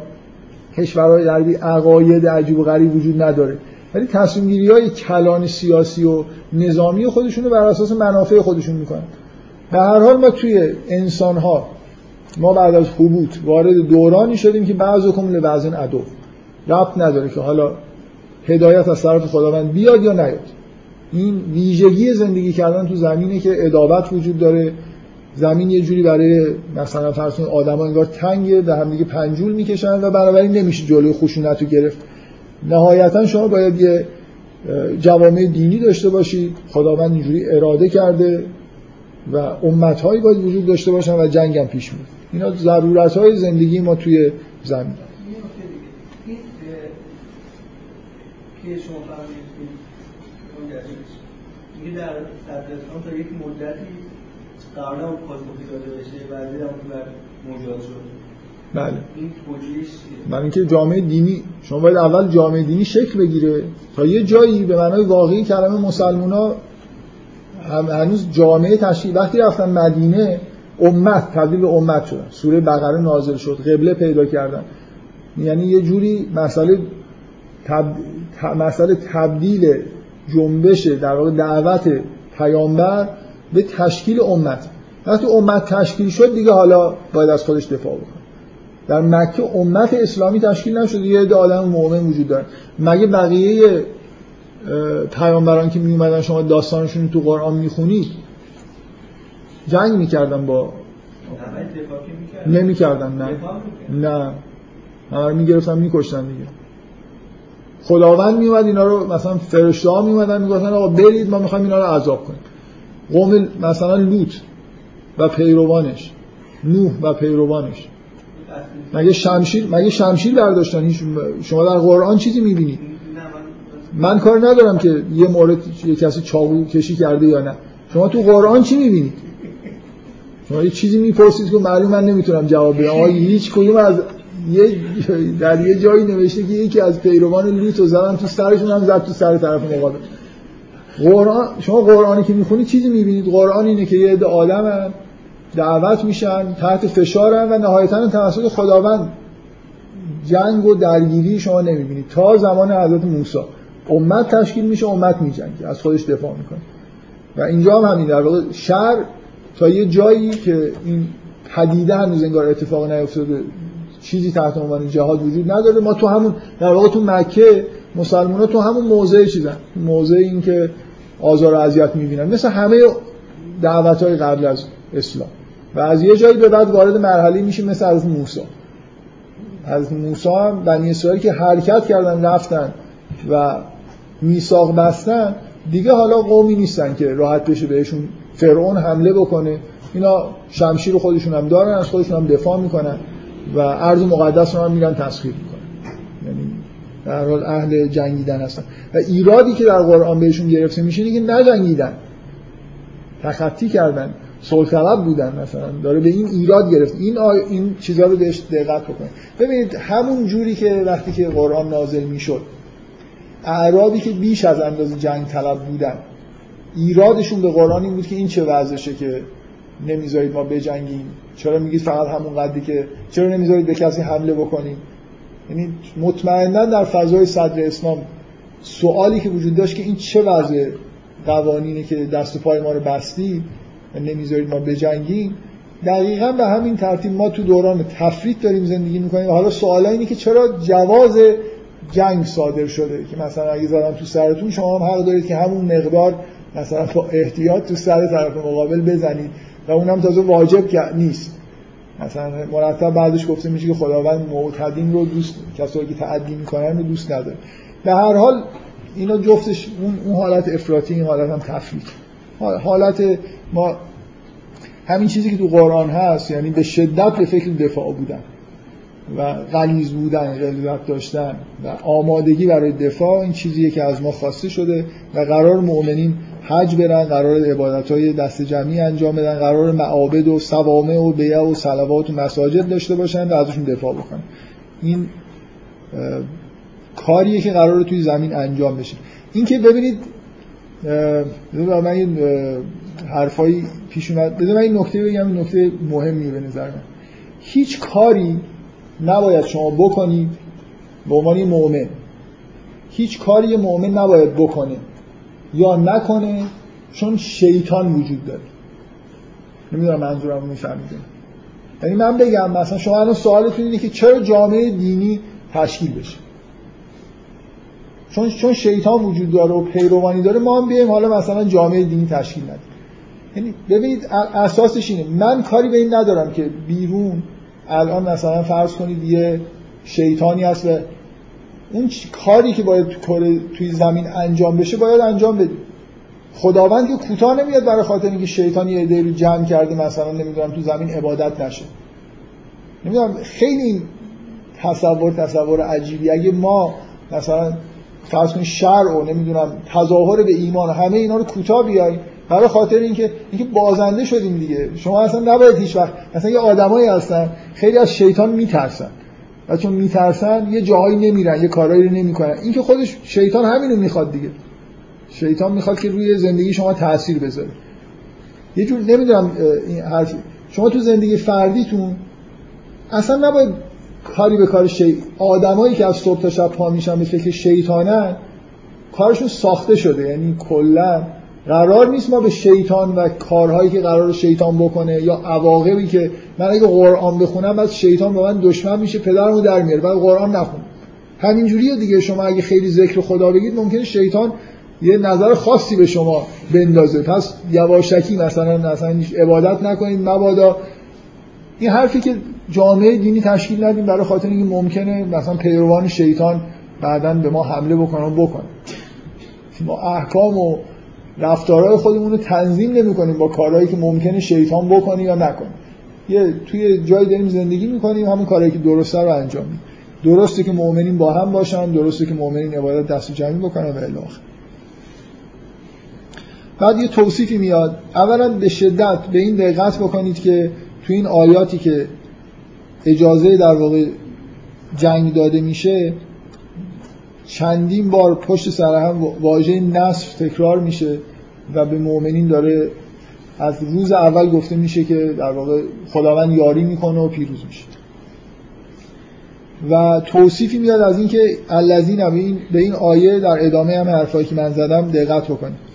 [SPEAKER 1] کشورهای غربی عقاید عجیب و غریب وجود نداره. ولی تصمیم گیری های کلان سیاسی و نظامی خودشون رو بر اساس منافع خودشون می‌کنن. به هر حال ما توی انسان ها ما بعد از حبوط وارد دورانی شدیم که بعض حکم لبعض عدو. ربط نداره که حالا هدایت از طرف خداوند بیاد یا نیاد. این ویژگی زندگی کردن تو زمینه که ادابت وجود داره. زمین یه جوری برای مثلا فرض آدما انگار تنگه به هم دیگه پنجول می‌کشن و بنابراین نمیشه جلوی خشونت رو گرفت. نهایتا شما باید یه جوامع دینی داشته باشید. خداوند اینجوری اراده کرده و امتهایی باید وجود داشته باشن و جنگ هم پیش میاد اینا ضرورت های زندگی ما توی زمین.
[SPEAKER 2] شما در صدرستان تا یک مدتی قرار نبود پاسخی داده بشه هم تو بر موجود شد.
[SPEAKER 1] بله؟ برای اینکه جامعه دینی شما باید اول جامعه دینی شکل بگیره تا یه جایی به معنای واقعی کلمه مسلمونا هم هنوز جامعه تشکیل وقتی رفتن مدینه امت تبدیل به امت شدن. سوره بقره نازل شد قبله پیدا کردن. یعنی یه جوری مسئله تب... مسئله تبدیل جنبش در واقع دعوت پیامبر به تشکیل امت. وقتی امت تشکیل شد دیگه حالا باید از خودش دفاع بکنه. در مکه امت اسلامی تشکیل نشد یه عده آدم مؤمن وجود دارن. مگه بقیه پیامبران که می اومدن شما داستانشون تو قرآن می‌خونید جنگ می‌کردن با. نمی‌کردن نه. نه. همه می‌گرفتن میکشتن دیگه. خداوند میومد اینا رو مثلا فرشته ها میومدن می‌گفتن آقا برید ما می‌خوایم اینا رو عذاب کنیم. قوم مثلا لوط و پیروانش نوح و پیروانش. مگه شمشیر مگه شمشیر برداشتن؟ شما در قرآن چیزی می‌بینید
[SPEAKER 2] من
[SPEAKER 1] کار ندارم که یه مورد یه کسی چاقو کشی کرده یا نه. شما تو قرآن چی می‌بینید شما یه چیزی می‌پرسید که معلوم من نمی‌تونم جواب بدم. آقا هیچ کدوم از یه در یه جایی نوشته که یکی از پیروان لوط رو زدن تو سرشون هم زد تو سر طرف مقابل. قرآن شما قرآنی که می‌خونید چیزی می‌بینید؟ قرآن اینه که یه عده آدم دعوت میشن تحت فشارن و نهایتا توسط خداوند جنگ و درگیری شما نمی‌بینید. تا زمان حضرت موسی. امت تشکیل میشه امت میجنگه. از خودش دفاع می‌کنه. و اینجا هم همین در واقع شر تا یه جایی که این پدیده هنوز انگار اتفاق نیفتاده چیزی تحت عنوان جهاد وجود نداره. ما تو همون در واقع تو مکه مسلمان ها تو همون موضع چیزن. موضع این که آزار و اذیت می‌بینن. مثل همه دعوت های قبل از اسلام و از یه جایی به بعد وارد مرحله میشه مثل حضرت موسی. حضرت موسی هم بنی اسرائیل که حرکت کردن رفتن و میثاق بستن دیگه حالا قومی نیستن که راحت بشه بهشون فرعون حمله بکنه. اینا شمشیر خودشون هم دارن از خودشون هم دفاع می‌کنن و ارض مقدس رو هم میرن تسخیر می‌کنن. یعنی در حال اهل جنگیدن هستن. و ایرادی که در قرآن بهشون گرفته میشه که نجنگیدن. تخطی کردن. صلح طلب بودن مثلا. داره به این ایراد گرفت. این آی... این چیزا رو بهش دقت بکنید ببینید همون جوری که وقتی که قرآن نازل می‌شد اعرابی که بیش از اندازه جنگ طلب بودن ایرادشون به قرآن این بود که این چه وضعشه که نمی‌ذارید ما بجنگیم. چرا میگید فقط همون قدری که چرا نمی‌ذارید به کسی حمله بکنیم؟ یعنی مطمئنا در فضای صدر اسلام سوالی که وجود داشت که این چه وضع قوانینه که دست و پای ما رو بستی نمی‌ذارید ما بجنگیم. دقیقا به همین ترتیب ما تو دوران تفرید داریم زندگی می‌کنیم. حالا سوال اینه که چرا جواز جنگ صادر شده؟ که مثلا اگه زدم تو سرتون شما هم حق دارید که همون مقدار مثلا با احتیاط تو سر طرف مقابل بزنید و اونم تازه واجب نیست. مثلا مرتب بعدش گفته میشه که خداوند معتدین رو دوست کسایی که تعدی می‌کنن رو دوست نداره. به هر حال اینا جفتش اون, حالت افراطی این حالت هم تفریط حالت ما همین چیزی که تو قرآن هست یعنی به شدت به فکر دفاع بودن و غلیظ بودن غلیظت داشتن و آمادگی برای دفاع این چیزیه که از ما خواسته شده و قرار مؤمنین حج برن قرار عبادت های دست جمعی انجام بدن قرار معابد و سوامه و بیع و صلوات و مساجد داشته باشن و ازشون دفاع بکنن. این کاریه که قرار توی زمین انجام بشه. این که ببینید من این حرفایی پیش اومد. بذار من این نکته بگم این نکته مهمی به نظر من. هیچ کاری نباید شما بکنید به عنوان مؤمن. هیچ کاری مؤمن نباید بکنه یا نکنه چون شیطان وجود داره. نمی‌دونم منظورم رو می‌فهمید یعنی من بگم مثلا شما الان سوالتون اینه که چرا جامعه دینی تشکیل بشه؟ چون چون شیطان وجود داره و پیروانی داره ما هم بیایم حالا مثلا جامعه دینی تشکیل ندیم یعنی ببینید اساسش اینه. من کاری به این ندارم که بیرون الان مثلا فرض کنید یه شیطانی هست و اون کاری که باید تو توی زمین انجام بشه باید انجام بدیم خداوند که کوتاه نمیاد برای خاطر اینکه شیطان یه عده‌ای رو جمع کرده مثلا نمی‌دونم تو زمین عبادت نشه. نمی‌دونم خیلی تصور تصور عجیبی اگه ما مثلا فرض کنید شر و نمی‌دونم تظاهر به ایمان همه اینا رو کوتاه بیای برای خاطر اینکه اینکه بازنده شدیم دیگه. شما اصلا نباید هیچ وقت مثلا یه آدمایی هستن خیلی از شیطان میترسن. و چون میترسن یه جاهایی نمیرن یه کارایی رو نمی‌کنن. این که خودش شیطان همینو می‌خواد دیگه. شیطان می‌خواد که روی زندگی شما تاثیر بذاره. یه جور نمی‌دونم این حرف شما تو زندگی فردیتون اصلا نباید کاری به کار شی آدمایی که از صبح تا شب پا میشن به فکر شیطانن کارشون ساخته شده. یعنی کلا قرار نیست ما به شیطان و کارهایی که قرار شیطان بکنه یا عواقبی که من اگه قرآن بخونم بعد شیطان با من دشمن میشه پدرمو در میاره بعد قرآن نخونم همینجوریه دیگه. شما اگه خیلی ذکر خدا بگید ممکنه شیطان یه نظر خاصی به شما بندازه. پس یواشکی مثلا مثلا عبادت نکنید مبادا. این حرفی که جامعه دینی تشکیل ندیم برای خاطر اینکه ممکنه مثلا پیروان شیطان بعدا به ما حمله بکنن بکنن ما احکام و رفتارهای خودمون رو تنظیم نمی کنیم با کارهایی که ممکنه شیطان بکنه یا نکنه. یه توی جایی داریم زندگی می‌کنیم همون کارهایی که درسته رو انجام میدیم. درسته که مؤمنین با هم باشن درسته که مؤمنین عبادت دست جمعی بکنن و الی بعد یه توصیفی میاد. اولا به شدت به این دقت بکنید که تو این آیاتی که اجازه در واقع جنگ داده میشه چندین بار پشت سر هم واژه نصر تکرار میشه و به مؤمنین داره از روز اول گفته میشه که در واقع خداوند یاری می‌کنه و پیروز میشه. و توصیفی میاد از اینکه الذین به این آیه در ادامه هم حرفایی که من زدم دقت بکنید.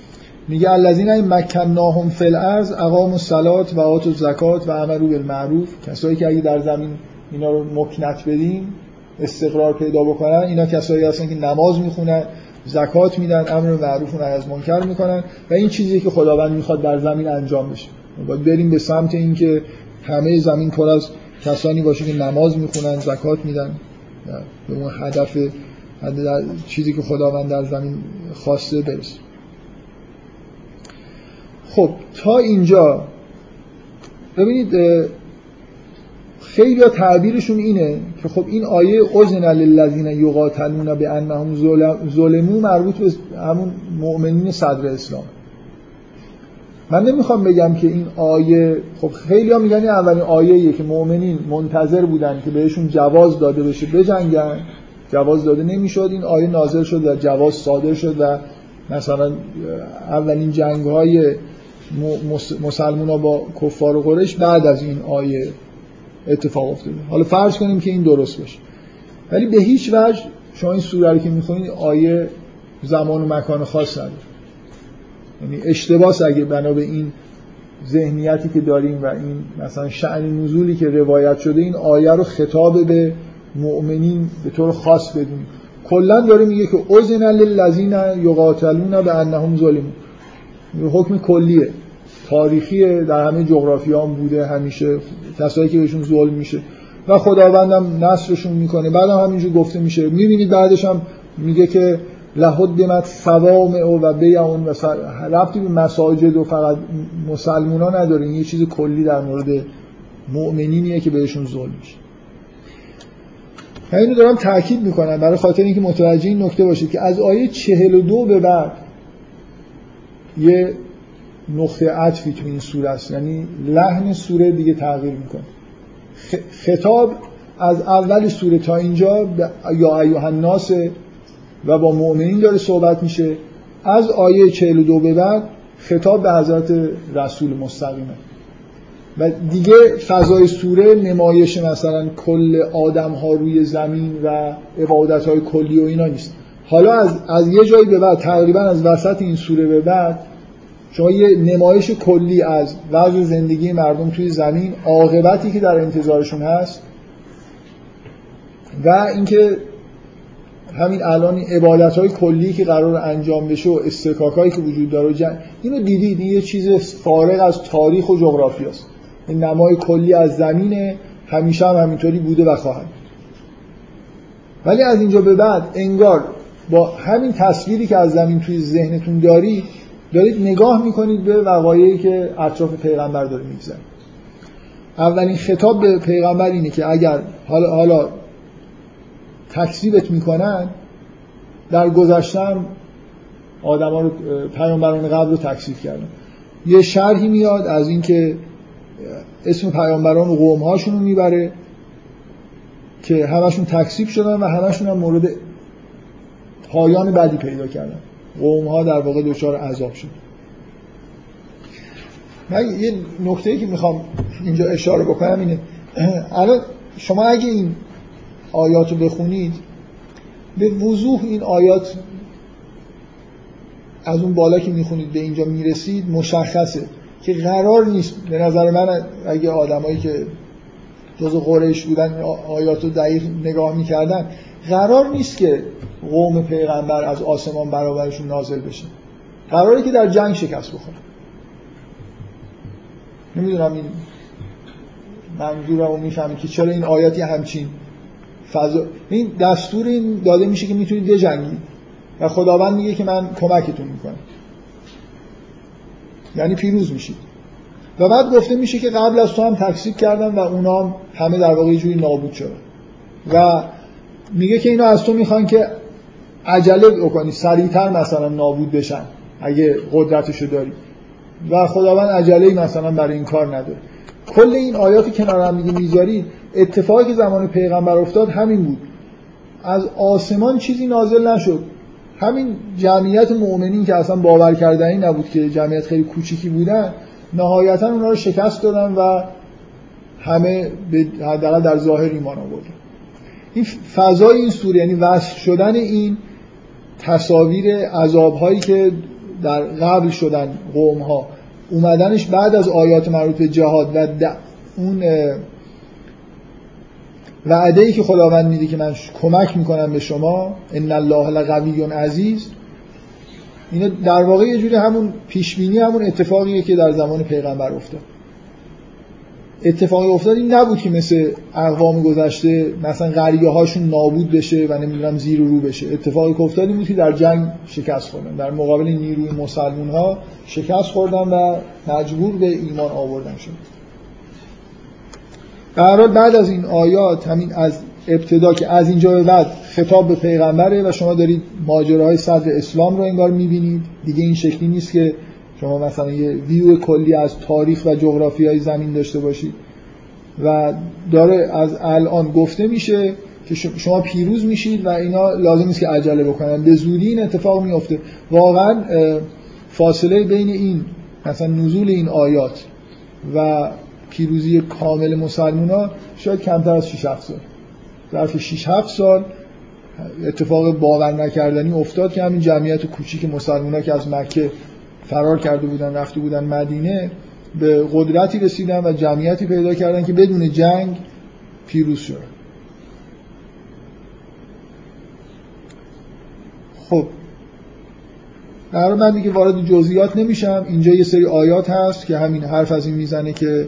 [SPEAKER 1] میگه الذین این مکناهم فی الارض اقاموا الصلاه و آتوا الزکات و عملوا بالمعروف. کسایی که اگه در زمین اینا رو مکنت بدیم استقرار پیدا بکنن اینا کسایی هستن که نماز می‌خونن زکات میدن امر معروف و نهی از منکر می‌کنن و این چیزی که خداوند می‌خواد در زمین انجام بشه. باید بریم به سمت اینکه همه زمین پر از کسانی باشه که نماز می‌خونن زکات میدن. به اون هدف چیزی که خداوند در زمین خواسته برسه. خب تا اینجا. ببینید خیلی تعبیرشون اینه که خب این آیه اذن للذین یقاتلون به انهم ظلمو مربوط به همون مؤمنین صدر اسلام. من نمی‌خوام بگم که این آیه خب خیلی ها میگن اولین آیه که مؤمنین منتظر بودن که بهشون جواز داده بشه بجنگن. جواز داده نمی‌شد این آیه نازل شد و جواز صادر شد و مثلا اولین جنگ های مسلمان ها با کفار و قرش بعد از این آیه اتفاق افتاده. حالا فرض کنیم که این درست باشه. ولی به هیچ وجه شما این سوره رو که می‌خونید آیه زمان و مکان خاص نداره. یعنی اشتباس اگه بنا به این ذهنیتی که داریم و این مثلا شعن نزولی که روایت شده این آیه رو خطاب به مؤمنین به طور خاص بدونیم. کلا داره میگه که اذن للذین یقاتلون به انهم ظالمون. حکم کلیه. تاریخی در همه جغرافی هم بوده همیشه کسایی که بهشون ظلم میشه. و خداوندم نصرشون می‌کنه. بعدم همینجور گفته میشه. می‌بینید بعدش هم میگه که لحد دمت سوام او و بیعون و ربطی به مساجد و فقط مسلمونا نداره. یه چیز کلی در مورد مؤمنینیه که بهشون ظلم میشه. اینو دارم تاکید می‌کنم. برای خاطر اینکه متوجه این نکته باشید که از آیه 42 به بعد یه نقطه عطفی تو این سوره است. یعنی لحن سوره دیگه تغییر می‌کنه. خطاب از اول سوره تا اینجا یا ایوه الناس و با مؤمنین داره صحبت میشه. از آیه 42 به بعد خطاب به حضرت رسول مستقیمه. و دیگه فضای سوره نمایش مثلا کل آدم ها روی زمین و عبادت های کلی و اینا نیست. حالا از, از یه جایی به بعد تقریبا از وسط این سوره به بعد شما یه نمایش کلی از وضع زندگی مردم توی زمین عاقبتی که در انتظارشون هست و اینکه همین الان عبادت های کلی که قرار انجام بشه و استکاک هایی که وجود داره جن... اینو دیدید این یه چیز فارغ از تاریخ و جغرافی است. این نمای کلی از زمینه همیشه هم همینطوری بوده و خواهد ولی از اینجا به بعد انگار با همین تصویری که از زمین توی ذهنتون دارید دارید نگاه می‌کنید به وقایعی که اطراف پیغمبر داره میگذره. اولین خطاب به پیغمبر اینه که اگر حالا, حالا تکذیبت می‌کنن در گذشتم آدما رو پیامبران قبل رو تکثیف کردن. یه شرحی میاد از اینکه اسم پیامبران و قوم هاشون رو می‌بره که همشون تکسیب شدن و همشون هم مورد پایان بدی پیدا کردن. قوم ها در واقع دچار عذاب شد. من یه نکته که می‌خوام اینجا اشاره بکنم اینه الان شما اگه این آیات رو بخونید به وضوح این آیات از اون بالا که می‌خونید به اینجا می‌رسید مشخصه که قرار نیست. به نظر من اگه آدمایی که جز قریش بودن آیات رو دقیق نگاه می‌کردن قرار نیست که قوم پیغمبر از آسمان برابرشون نازل بشه. قراره که در جنگ شکست بخوره نمی‌دونم این منظورم رو می‌فهمید که چرا این آیاتی همچین فضا این دستور این داده میشه که می‌تونید بجنگید و خداوند میگه که من کمکتون می‌کنم. یعنی پیروز میشید. و بعد گفته میشه که قبل از تو هم تکسیب کردن و اونا هم همه در واقع جوری نابود شدن. و میگه که اینا از تو می‌خوان که عجله بکنی سریعتر مثلا نابود بشن اگه قدرتشو داری. و خداوند عجله مثلا برای این کار نداره. کل این آیات کنار هم میگه می‌ذاری اتفاقی که زمان پیغمبر افتاد همین بود. از آسمان چیزی نازل نشد. همین جمعیت مؤمنین که اصلا باور کردنی نبود که جمعیت خیلی کوچیکی بودن نهایتا اونا رو شکست دادن و همه حداقل در ظاهر ایمان آوردن. این فضای این سوره یعنی وصف شدن این تصاویر عذاب هایی که در قبل شدن قوم ها اومدنش بعد از آیات مربوط به جهاد و اون وعده ای که خداوند میده که من کمک می‌کنم به شما ان الله لقوی عزیز. اینا در واقع یه جوری همون پیشبینی همون اتفاقیه که در زمان پیغمبر افتاد. اتفاقی افتاد این نبود که مثل اقوام گذشته مثلا غریه هاشون نابود بشه و نمی‌دونم زیر و رو بشه. اتفاقی که افتاد این بود که در جنگ شکست خوردن. در مقابل نیروی مسلمون ها شکست خوردن و مجبور به ایمان آوردن شد. در بعد از این آیات همین از ابتدا که از اینجا به بعد خطاب به پیغمبره و شما دارید ماجراهای صدر اسلام رو انگار می‌بینید. دیگه این شکلی نیست که شما مثلا یه ویو کلی از تاریخ و جغرافی های زمین داشته باشید و داره از الان گفته میشه که شما پیروز میشید و اینا لازم نیست که عجله بکنن. به زودی این اتفاق میفته واقعا فاصله بین این مثلا نزول این آیات و پیروزی کامل مسلمان ها شاید کمتر از 6 7 سال. ظرف 6 7 سال اتفاق باور نکردنی افتاد که همین جمعیت کوچیک مسلمان ها که از مکه فرار کرده بودن رفته بودن مدینه به قدرتی رسیدن و جمعیتی پیدا کردن که بدون جنگ پیروز شدن خب در من دیگه وارد جزئیات نمیشم. اینجا یه سری آیات هست که همین حرف از این می‌زنه که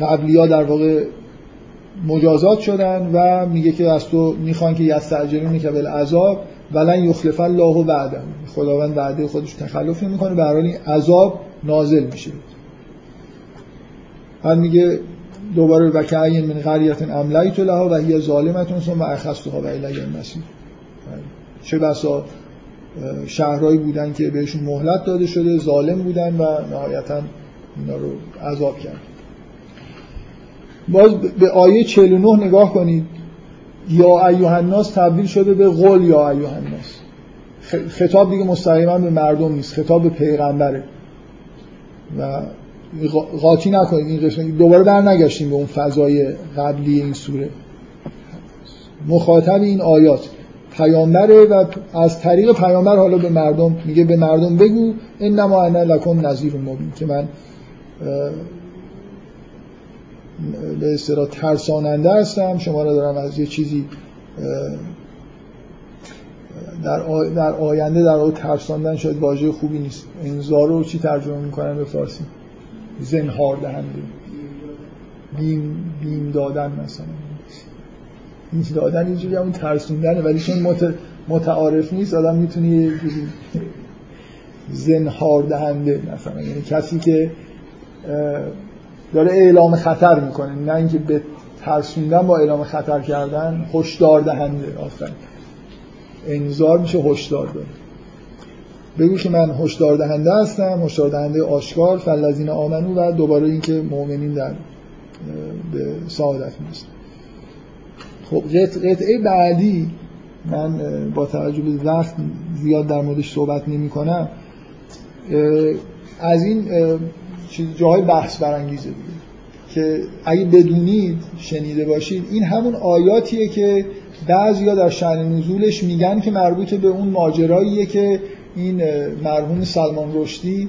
[SPEAKER 1] قبلی ها در واقع مجازات شدن و میگه که از تو می‌خوان که یستعجلون که بالعذاب. ولن یخلف الله وعده. خداوند وعده خودش تخلف نمی‌کنه. به این عذاب نازل میشه. بعد میگه دوباره و که من قریت املیت لها و هی ظالمتون ثم اخذتها و الی المسیر چه بسا شهرهایی بودن که بهشون مهلت داده شده ظالم بودن و نهایتا اینا رو عذاب کرد. باز به آیه 49 نگاه کنید. یا ایوه الناس تبدیل شده به قول یا ایوه الناس. خطاب دیگه مستقیما به مردم نیست خطاب به پیغمبره. و قاطی نکنید این قسمت دوباره بر نگشتیم به اون فضای قبلی این سوره. مخاطب این آیات پیامبره و از طریق پیامبر حالا به مردم میگه به مردم بگو انما انا لکم نذیر مبین. که من به اصطلاح ترساننده هستم. شما را دارم از یه چیزی در, در آینده در واقع ترساندن شاید واژه خوبی نیست. انذار رو چی ترجمه می‌کنن به فارسی؟ زنهار دهنده. بیم, بیم دادن مثلا. این دادن اینجوری همون ترسوندنه ولی چون مت... متعارف نیست آدم می‌تونه یه زنهار دهنده مثلا. یعنی کسی که داره اعلام خطر می‌کنه. نه اینکه به ترسوندن با اعلام خطر کردن هشدار دهنده. آفرین. انذار میشه هشدار داده بگو که من هشدار دهنده هستم هشدار دهنده آشکار فلذین آمنو و دوباره اینکه مؤمنین در به سعادت می‌رسن خب قطعه بعدی من با توجه به وقت زیاد در موردش صحبت نمی کنم از این جاهای بحث برانگیزه دیگه. که اگه بدونید شنیده باشید این همون آیاتیه که بعضیا در شأن نزولش میگن که مربوط به اون ماجراییه که این مرحوم سلمان رشدی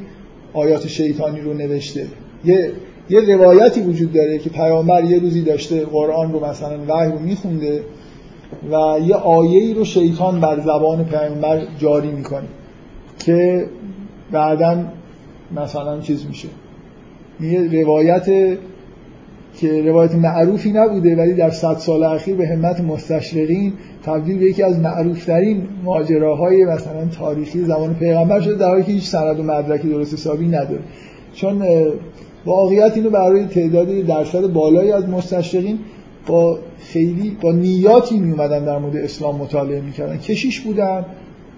[SPEAKER 1] آیات شیطانی رو نوشته. یه یه روایتی وجود داره که پیامبر یه روزی داشته قرآن رو مثلا وحی رو میخونده و یه آیه رو شیطان بر زبان پیامبر جاری می‌کنه که بعدا مثلا چیز میشه. یه روایت که روایت معروفی نبوده ولی در صد سال اخیر به همت مستشرقین تبدیل به یکی از معروفترین ماجراهای مثلا تاریخی زمان پیغمبر شده در حالی که هیچ سند و مدرکی درست حسابی نداره. چون واقعیت اینو برای تعداد درصد بالایی از مستشرقین با خیلی با نیاتی می اومدن در مورد اسلام مطالعه می‌کردن. کشیش بودن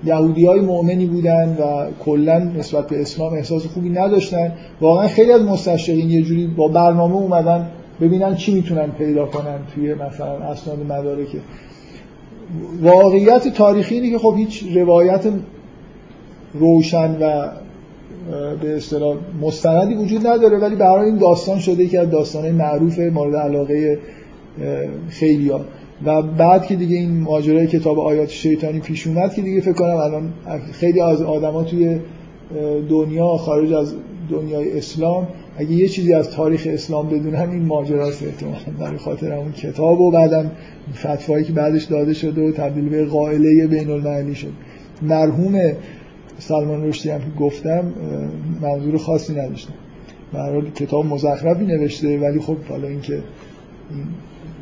[SPEAKER 1] یهودی های مؤمنی بودن و کلا نسبت به اسلام احساس خوبی نداشتن واقعا خیلی از مستشرقین یه جوری با برنامه اومدن ببینن چی می‌تونن پیدا کنن توی مثلا اسناد مدارک واقعیت تاریخی اینه که خب هیچ روایت روشن و به اصطلاح مستندی وجود نداره ولی برای این داستان شده که از داستانه معروف مورد علاقه خیلی ها. و بعد که دیگه این ماجرای کتاب آیات شیطانی پیش اومد که دیگه فکر کنم الان خیلی از آدما توی دنیا خارج از دنیای اسلام اگه یه چیزی از تاریخ اسلام بدونن این ماجراست احتمالاً برای خاطر اون کتاب و بعدم فتوایی که بعدش داده شده و تبدیل به قائله بین المللی شد. مرحوم سلمان رشدی هم که گفتم منظور خاصی نداشتم. برای کتاب مزخرفی نوشته ولی خب حالا اینکه این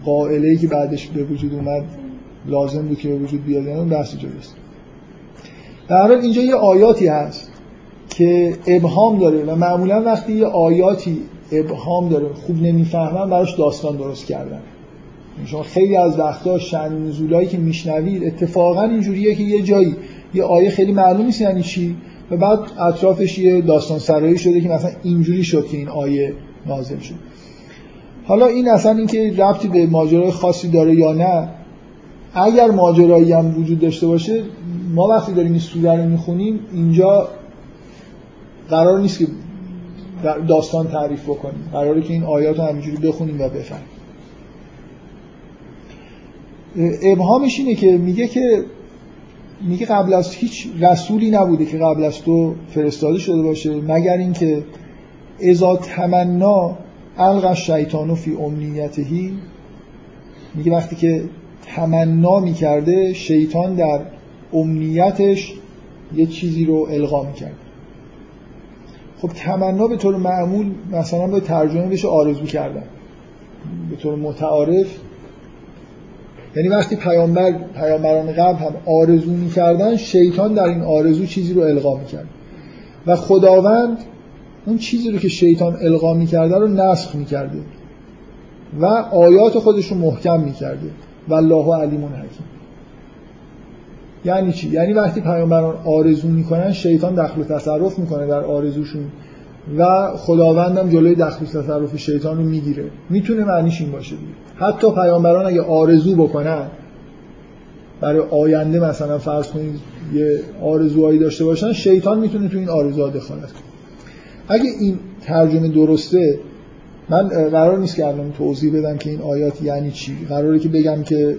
[SPEAKER 1] قائله ای که بعدش به وجود اومد لازم بود که به وجود بیاد اون بحث جداست. در حال اینجا یه آیاتی هست که ابهام داره و معمولا وقتی یه آیاتی ابهام داره خوب نمی‌فهمن براش داستان درست کردن. شما خیلی از وقتا شن نزولایی که میشنوید اتفاقا اینجوریه که یه جایی یه آیه خیلی معلوم نیست یعنی چی و بعد اطرافش یه داستان سرایی شده که مثلا اینجوری شد که این آیه نازل شد. حالا این اصلا اینکه ربطی به ماجرای خاصی داره یا نه اگر ماجرایی هم وجود داشته باشه ما وقتی داریم این سوره رو می‌خونیم اینجا قرار نیست که داستان تعریف بکنیم. قراره که این آیات رو همینجوری بخونیم و بفهمیم. ابهامش اینه که میگه که میگه قبل از هیچ رسولی نبوده که قبل از تو فرستاده شده باشه مگر اینکه ازا تمنا الق شیطان فی امنیتهی میگه وقتی که تمنا می‌کرده شیطان در امنیتش یه چیزی رو القا می‌کرد. خب تمنا به طور معمول مثلا به ترجمه بشه آرزو کردن. به طور متعارف یعنی وقتی پیامبر پیامبران قبل هم آرزو می‌کردن شیطان در این آرزو چیزی رو القا می‌کرد. و خداوند اون چیزی رو که شیطان القا می‌کرده رو نسخ می‌کرده. و آیات خودش رو محکم می‌کرده. و الله علیمون حکیم. یعنی چی؟ یعنی وقتی پیامبران آرزو می‌کنن شیطان دخل و تصرف می‌کنه در آرزوشون و خداوندم جلوی دخل و تصرف شیطان رو می‌گیره. می‌تونه معنیش این باشه دیگه. حتی پیامبران اگه آرزو بکنن برای آینده مثلا فرض کنید یه آرزوهایی داشته باشن شیطان می‌تونه تو این آرزوها دخالت کنه. اگه این ترجمه درسته من قرار نیست که الان توضیح بدم که این آیات یعنی چی. قراره که بگم که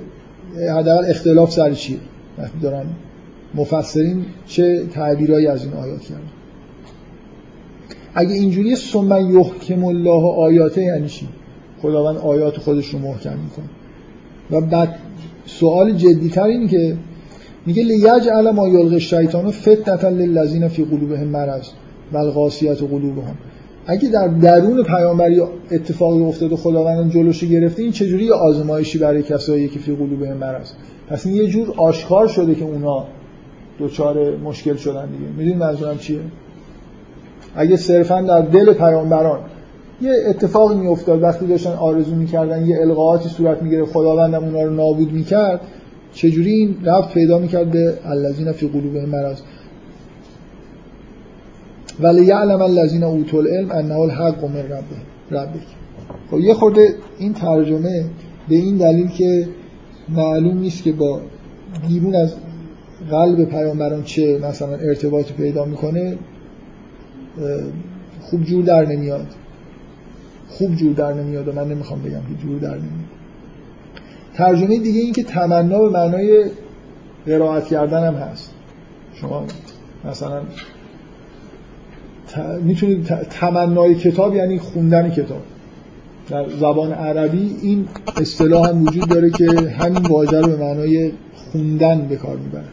[SPEAKER 1] حداقل اختلاف سر چیه. وقتی دارن مفسرین چه تعبیرایی از این آیات کردن. اگه اینجوری ثم یحکم الله آیاته یعنی چی؟ خداوند آیات خودش رو محکم می‌کنه. و بعد سوال جدیتر اینه که میگه لیجعل ما یلغ الشیطان فتنه للذین فی قلوبهم مرض. و القاسیت قلوبهم. اگه در درون پیامبری اتفاقی افتاده خداوند جلوشی گرفته این چجوری آزمایشی برای کسایی که فی قلوبهم مرض؟ پس این یه جور آشکار شده که اونا دوچار مشکل شدن دیگه. می‌دونی منظورم چیه؟ اگه صرفا در دل پیامبران یه اتفاقی میافتاد وقتی داشتن آرزو می‌کردن یه القاعاتی صورت می‌گیره خداوندم اونا رو نابود می‌کرد چجوری این رفت پیدا می‌کرد به فی قلوبهم مرض؟ ولی یعلم الذین اوتوا العلم انه الحق من ربه. خب یه خورده این ترجمه به این دلیل که معلوم نیست که با بیرون از قلب پیامبران چه مثلا ارتباطی پیدا می‌کنه خوب جور در نمیاد. خوب جور در نمیاد و من نمی‌خوام بگم که جور در نمیاد. ترجمه دیگه این که تمنا به معنای قرائت کردن هم هست. شما مثلا می‌تونید تمنای کتاب یعنی خوندن کتاب. در زبان عربی این اصطلاح هم وجود داره که همین واژه رو به معنای خوندن به کار می‌بره.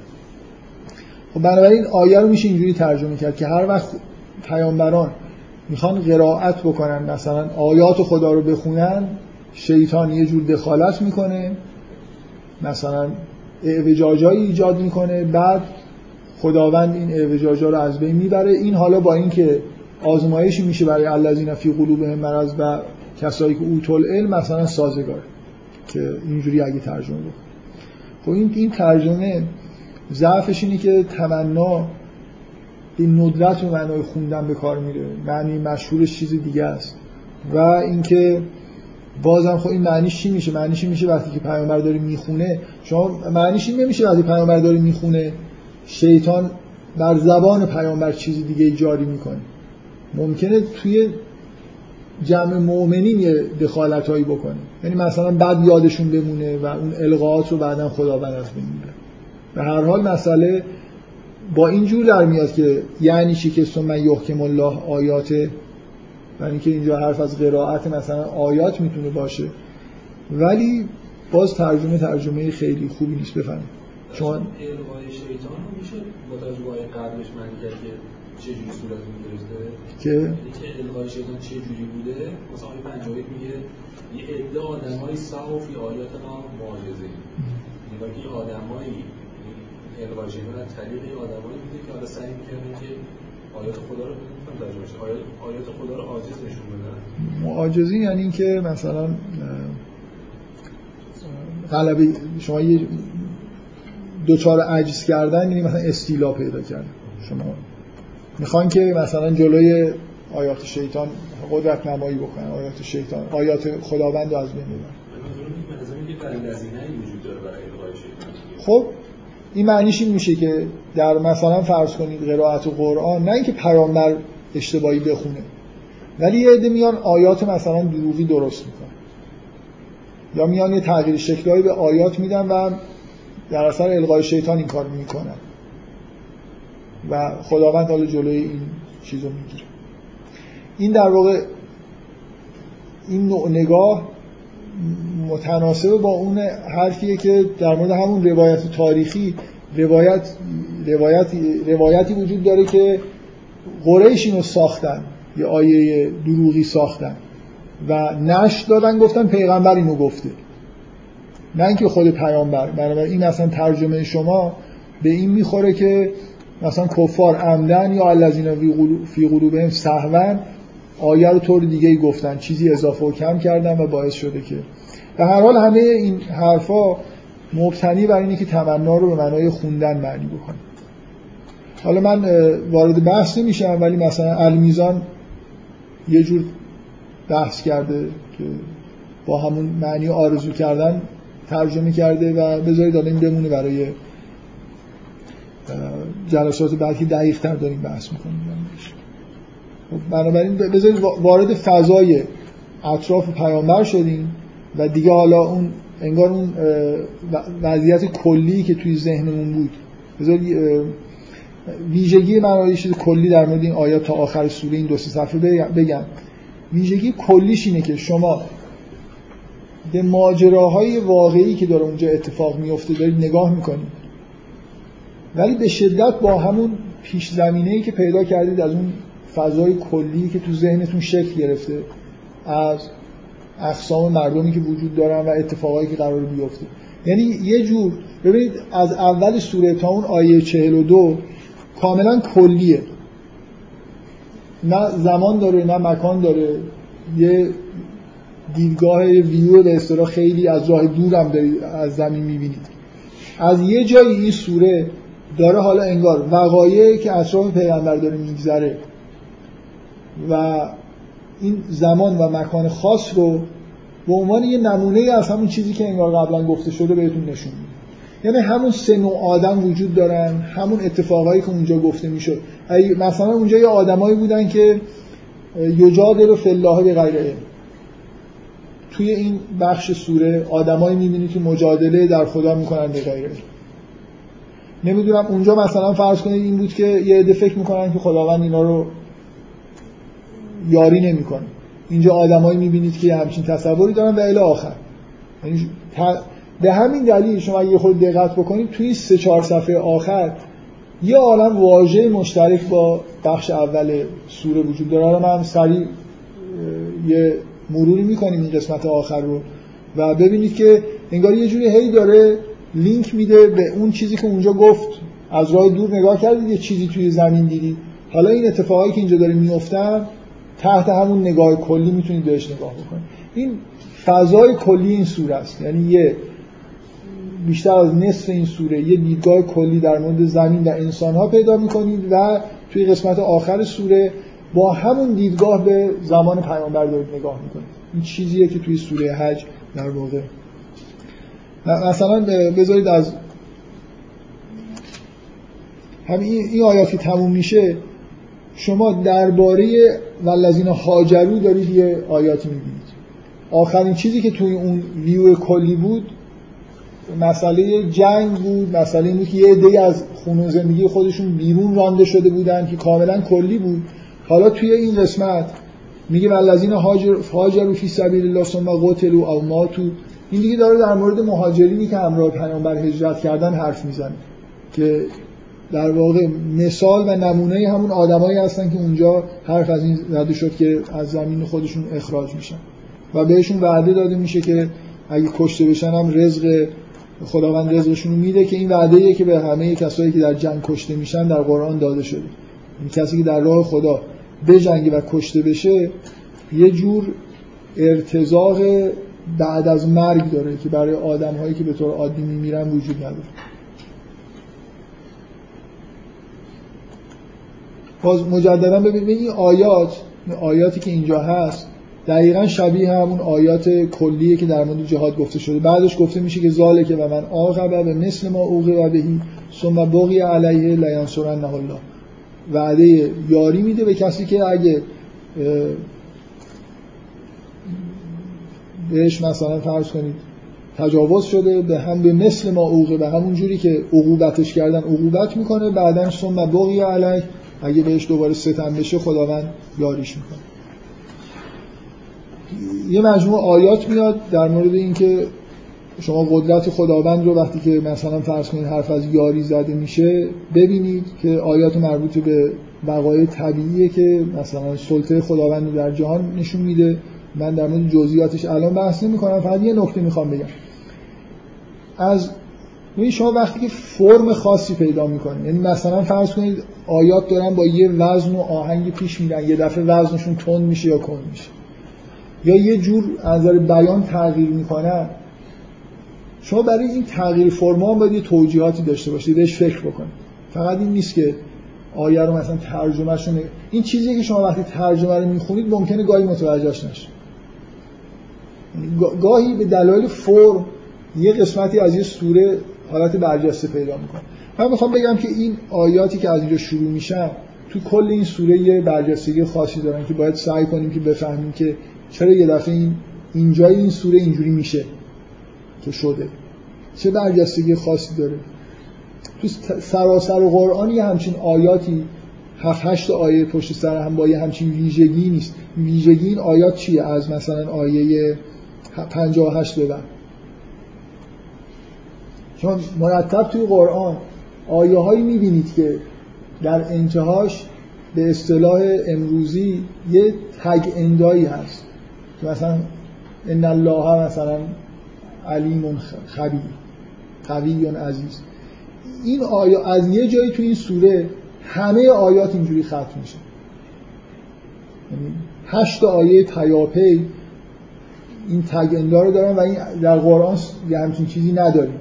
[SPEAKER 1] خب بنابراین آیه رو میشه اینجوری ترجمه کرد که هر وقت پیامبران می‌خوان قرائت بکنن مثلا آیات خدا رو بخونن شیطان یه جور دخالت می‌کنه مثلا اعوجاجایی ایجاد می‌کنه بعد خداوند این اعوجاجا رو از بین می‌بره. این حالا با اینکه آزمایشی میشه برای الذین فی قلوبهم مرض و کسایی که اوتول علم مثلا سازگار که اینجوری اگه ترجمه بکنه خب این این ترجمه ضعفش اینه که تمنا این ندرت و معنای خوندن به کار میره. معنی مشهورش چیز دیگه است. و اینکه بازم خب این معنیش چی میشه؟ معنیش میشه وقتی که پیامبر داره می‌خونه شما معنیش این نمیشه وقتی پیامبر داره می‌خونه شیطان بر زبان پیامبر چیز دیگه جاری می‌کنه. ممکنه توی جمع مؤمنین یه دخالت هایی بکنه. یعنی مثلا بعد یادشون بمونه و اون القاعات رو بعدا خداوند از بین می‌بره. به هر حال مسئله با این جور در میاد که یعنی چی که من یحکم الله آیاته برای اینکه اینجا حرف از قرائت مثلا آیات می‌تونه باشه. ولی باز ترجمه ترجمه خیلی خوبی نیست. بفهمید
[SPEAKER 3] چون القای شیطان میشه با تجربه قبلش معنی کرد که چه جوری صورت می‌گرفته.
[SPEAKER 1] که
[SPEAKER 3] القای شیطان چه جوری بوده؟ مثلا آیه 51 میگه یه عده آدمای صاف فی آیات ما معجزه. یعنی که آدمایی القای شیطان از طریق آدمایی بوده که حالا سعی می‌کردن که آیات خدا رو آیات آیات خدا رو عاجز نشون بدن.
[SPEAKER 1] معاجزی یعنی اینکه مثلا غلبه شما یه دوچار عجز کردن یعنی مثلا استیلا پیدا کردن شما می‌خوان که مثلا جلوی آیات شیطان قدرت نمایی بکنن آیات شیطان آیات خداوند رو از بین ببرن. خب این معنیش این میشه که در مثلا فرض کنید قرائت قرآن نه اینکه پیامبر اشتباهی بخونه ولی یه عده میان آیات مثلا دروغی درست می‌کنن. یا میان یه تغییر شکلهایی به آیات میدن و در اثر القای شیطان این کار می‌کنن و خداوند حالا جلوی این چیزو می‌گیره. این در واقع این نوع نگاه متناسب با اون حرفیه که در مورد همون روایت تاریخی روایت روایتی, روایتی وجود داره که قریش اینو ساختن یه آیه دروغی ساختن و نش دادن گفتن پیغمبر اینو گفته. نه اینکه خود پیامبر بنابراین این مثلا ترجمه شما به این می‌خوره که مثلا کفار عمدن یا الذین فی قلوبهم سهوا آیه رو طور دیگه گفتن چیزی اضافه و کم کردن و باعث شده که. به هر حال همه این حرفا مبتنی بر اینه که تمنا رو به معنای خوندن معنی بکنه. حالا من وارد بحث نمیشم ولی مثلا المیزان یه جور بحث کرده که با همون معنی آرزو کردن ترجمه کرده و بذارید این بمونه برای جلسات بعدی دقیق تر داریم بحث می‌کنیم. خب، بنابراین بذارید وارد فضای اطراف پیامبر شدیم و دیگه حالا اون انگار اون وضعیت کلی که توی ذهنمون بود بذارید ویژگی من چیز کلی در مورد این آیات تا آخر سوره این دو سه صفحه بگم. ویژگی کلیش اینه که شما به ماجراهای واقعی که داره اونجا اتفاق میفته دارید نگاه می‌کنید. ولی به شدت با همون پیش زمینه که پیدا کردید از اون فضای کلی که تو ذهنتون شکل گرفته از اقسام مردمی که وجود دارن و اتفاقایی که قرار بیفته. یعنی یه جور ببینید از اول سوره تا اون آیه 42 کاملا کلیه. نه زمان داره نه مکان داره. یه دیدگاه ویو به خیلی از راه دورم دارید از زمین می‌بینید. از یه جایی این سوره داره حالا انگار وقایعی که اطراف پیغمبر داره میگذره و این زمان و مکان خاص رو به عنوان یه نمونه از همون چیزی که انگار قبلا گفته شده بهتون نشون میده. یعنی همون سه نوع آدم وجود دارن همون اتفاقایی که اونجا گفته می‌شد. مثلا اونجا یه آدمایی بودن که یجادل فی الله به غیر علم. توی این بخش سوره آدمایی می‌بینی که مجادله در خدا می‌کنن به غیر علم نمی‌دونم اونجا مثلا فرض کنید این بود که یه عده فکر می‌کنن که خداوند اینا رو یاری نمی‌کنه. اینجا آدمایی می‌بینید که همچین تصوری دارن و الی آخر. یعنی به همین دلیل شما اگه خود دقت بکنید توی سه چهار صفحه آخر یه عالم واژه مشترک با بخش اول سوره وجود داره. من سریع یه مروری می‌کنیم این قسمت آخر رو. و ببینید که انگار یه جوری هی داره لینک میده به اون چیزی که اونجا گفت. از راه دور نگاه کردید یه چیزی توی زمین دیدید. حالا این اتفاقایی که اینجا داره میفتن تحت همون نگاه کلی می‌تونید بهش نگاه بکنید. این فضای کلی این سوره است. یعنی یه بیشتر از نصف این سوره یه دیدگاه کلی در مورد زمین و انسان ها پیدا می‌کنید و توی قسمت آخر سوره با همون دیدگاه به زمان پیامبر دارید نگاه می‌کنید. این چیزیه که توی سوره حج در واقع. مثلا بذارید از همین این آیاتی تموم میشه. شما درباره ولذین هاجرو دارید یه آیاتی می‌بینید. آخرین چیزی که توی اون ویو کلی بود مسئله جنگ بود مسئله این بود که یه عده از خونه زندگی خودشون بیرون رانده شده بودن که کاملا کلی بود. حالا توی این قسمت میگه ولذین هاجر هاجروا فی سبیل الله ثم قتلوا او ماتوا. این دیگه داره در مورد مهاجرینی که همراه پیامبر هجرت کردن حرف می‌زنه که در واقع مثال و نمونه همون آدمایی هستن که اونجا حرف از این زده شد که از زمین خودشون اخراج میشن. و بهشون وعده داده میشه که اگه کشته بشن هم رزق خداوند رزقشون میده که این وعده که به همه کسایی که در جنگ کشته میشن در قرآن داده شده. این کسی که در راه خدا بجنگه و کشته بشه یه جور ارتزاق بعد از مرگ داره که برای آدم هایی که به طور عادی میمیرن وجود نداره. باز مجددا ببینید این آیات آیاتی که اینجا هست دقیقا شبیه همون آیات کلیه که در مورد جهاد گفته شده. بعدش گفته میشه که ذالک و من عاقب به مثل ما و بهی ثم بقی علیه لینصرنه الله. وعده یاری میده به کسی که اگه بهش مثلا فرض کنید تجاوز شده به هم به مثل ما اوقه به همون جوری که عقوبتش کردن عقوبت می‌کنه بعدا ثم بقی علیه اگه بهش دوباره ستم بشه خداوند یاریش می‌کنه. یه مجموعه آیات میاد در مورد اینکه شما قدرت خداوند رو وقتی که مثلا فرض کنید حرف از یاری زده میشه ببینید که آیات مربوط به وقایع طبیعیه که مثلا سلطه خداوند رو در جهان نشون میده. من در مورد جزئیاتش الان بحث نمی کنم فقط یه نکته می‌خوام بگم. از این شما وقتی که فرم خاصی پیدا می‌کنید یعنی مثلا فرض کنید آیات دارن با یه وزن و آهنگ پیش میرن یه دفعه وزنشون تند میشه یا کند میشه. یا یه جور از بیان تغییر می‌کنن شما برای این تغییر فرما باید یه توجیهاتی داشته باشید بهش فکر بکنید. فقط این نیست که آیه رو مثلا ترجمه شونه این چیزی که شما وقتی ترجمه رو می‌خونید ممکنه گاهی متوجهش نشید. گاهی به دلایل فرم یه قسمتی از یه سوره حالت برجسته پیدا می‌کنه. من می‌خوام بگم که این آیاتی که از اینجا شروع میشن تو کل این سوره یه برجستگی خاصی دارن که باید سعی کنیم که بفهمیم که چرا یه دفعه این اینجای این سوره اینجوری میشه. که شده. چه برجستگی خاصی داره. تو سراسر و قرآن یه همچین آیاتی هفت هشت آیه پشت سر هم با یه همچین ویژگی نیست. ویژگی این آیات چیه؟ از مثلا آیه 58 به بعد. چون مرتب توی قرآن آیه هایی می‌بینید که در انتهاش به اصطلاح امروزی یه تگ اندایی هست. مثلا ان الله مثلا علیم خبیر قوی عزیز. این آیا از یه جایی تو این سوره همه آیات اینجوری ختم میشه؟ یعنی هشت آیه پیاپی این تگ رو دارن و این در قرآن یه همچین چیزی نداریم.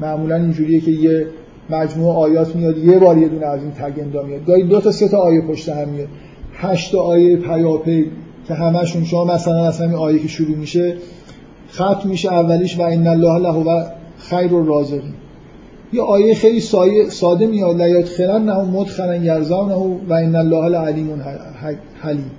[SPEAKER 1] معمولا اینجوریه که یه مجموعه آیات میاد یه بار یه دونه از این تگ میاد. گاهی دو تا سه تا آیه پشت هم میاد. هشت آیه پیاپی که همشون شما مثلا از همین آیه که شروع میشه ختم میشه اولیش و ان الله له و خیر الرازقین. یه آیه خیلی ساده میاد. لا یدخلن مدخلا یرزونه و ان الله لعلیم حلیم.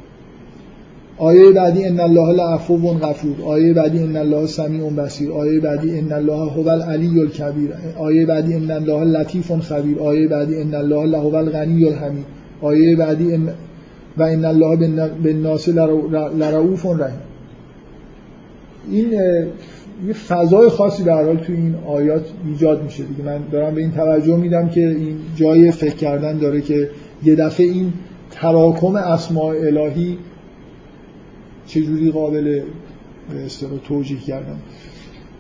[SPEAKER 1] آیه بعدی ان الله لعفو غفور. آیه بعدی ان الله سمیع بصیر. آیه بعدی ان الله هو العلی الکبیر. آیه بعدی ان الله لطیف خبیر. آیه بعدی ان الله له الغنی الحمید. آیه بعدی و ان الله بالناس لرؤوف رحیم. این یه فضای خاصی به حال تو این آیات ایجاد میشه. دیگه من دارم به این توجه میدم که این جای فکر کردن داره که یه دفعه این تراکم اسماء الهی چجوری قابل به توجیه کردن.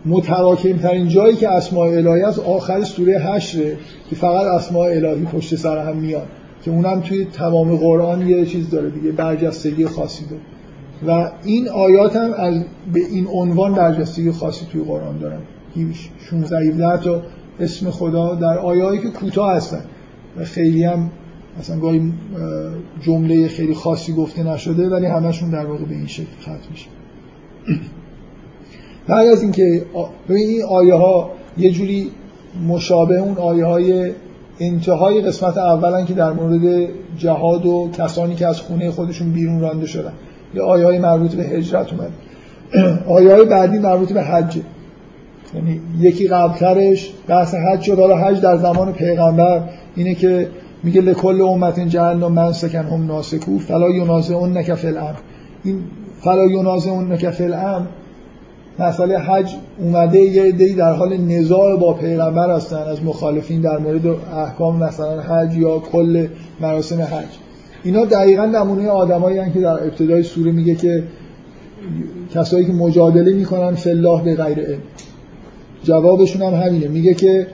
[SPEAKER 1] متراکم ترین جایی که اسماء الهی از آخر سوره هشته که فقط اسماء الهی پشت سر هم میاد. که اونم توی تمام قرآن یه چیز داره دیگه برجستگی خاصی داره. و این آیات هم از به این عنوان برجستگی خاصی توی قرآن دارن. 16 17 تا اسم خدا در آیایی که کوتاه هستن. و خیلی هم مثلا گاهی جمله خیلی خاصی گفته نشده ولی همشون در واقع به این شکل ختم میشه. بعد از اینکه این آیه ها یه جوری مشابه اون آیه های انتهای قسمت اولا که در مورد جهاد و کسانی که از خونه خودشون بیرون رانده شدن. یه آیه مربوط به هجرت اومد. آیه های بعدی مربوط به حج. یعنی یکی قبلترش بحث حج شد. حالا حج در زمان پیغمبر اینه که میگه لکل امت جهنم من سکن هم ناسکو فلا ینازع اون نکف الامر. این فلا ینازع اون نکف الامر مسئله حج اومده یه دی در حال نزاع با پیغمبر هستن. از مخالفین در مورد احکام مثلا حج یا کل مراسم حج. اینا دقیقا نمونه آدمایی که در ابتدای سوره میگه که کسایی که مجادله می‌کنن فلاح به غیر علم. جوابشون هم همینه. میگه که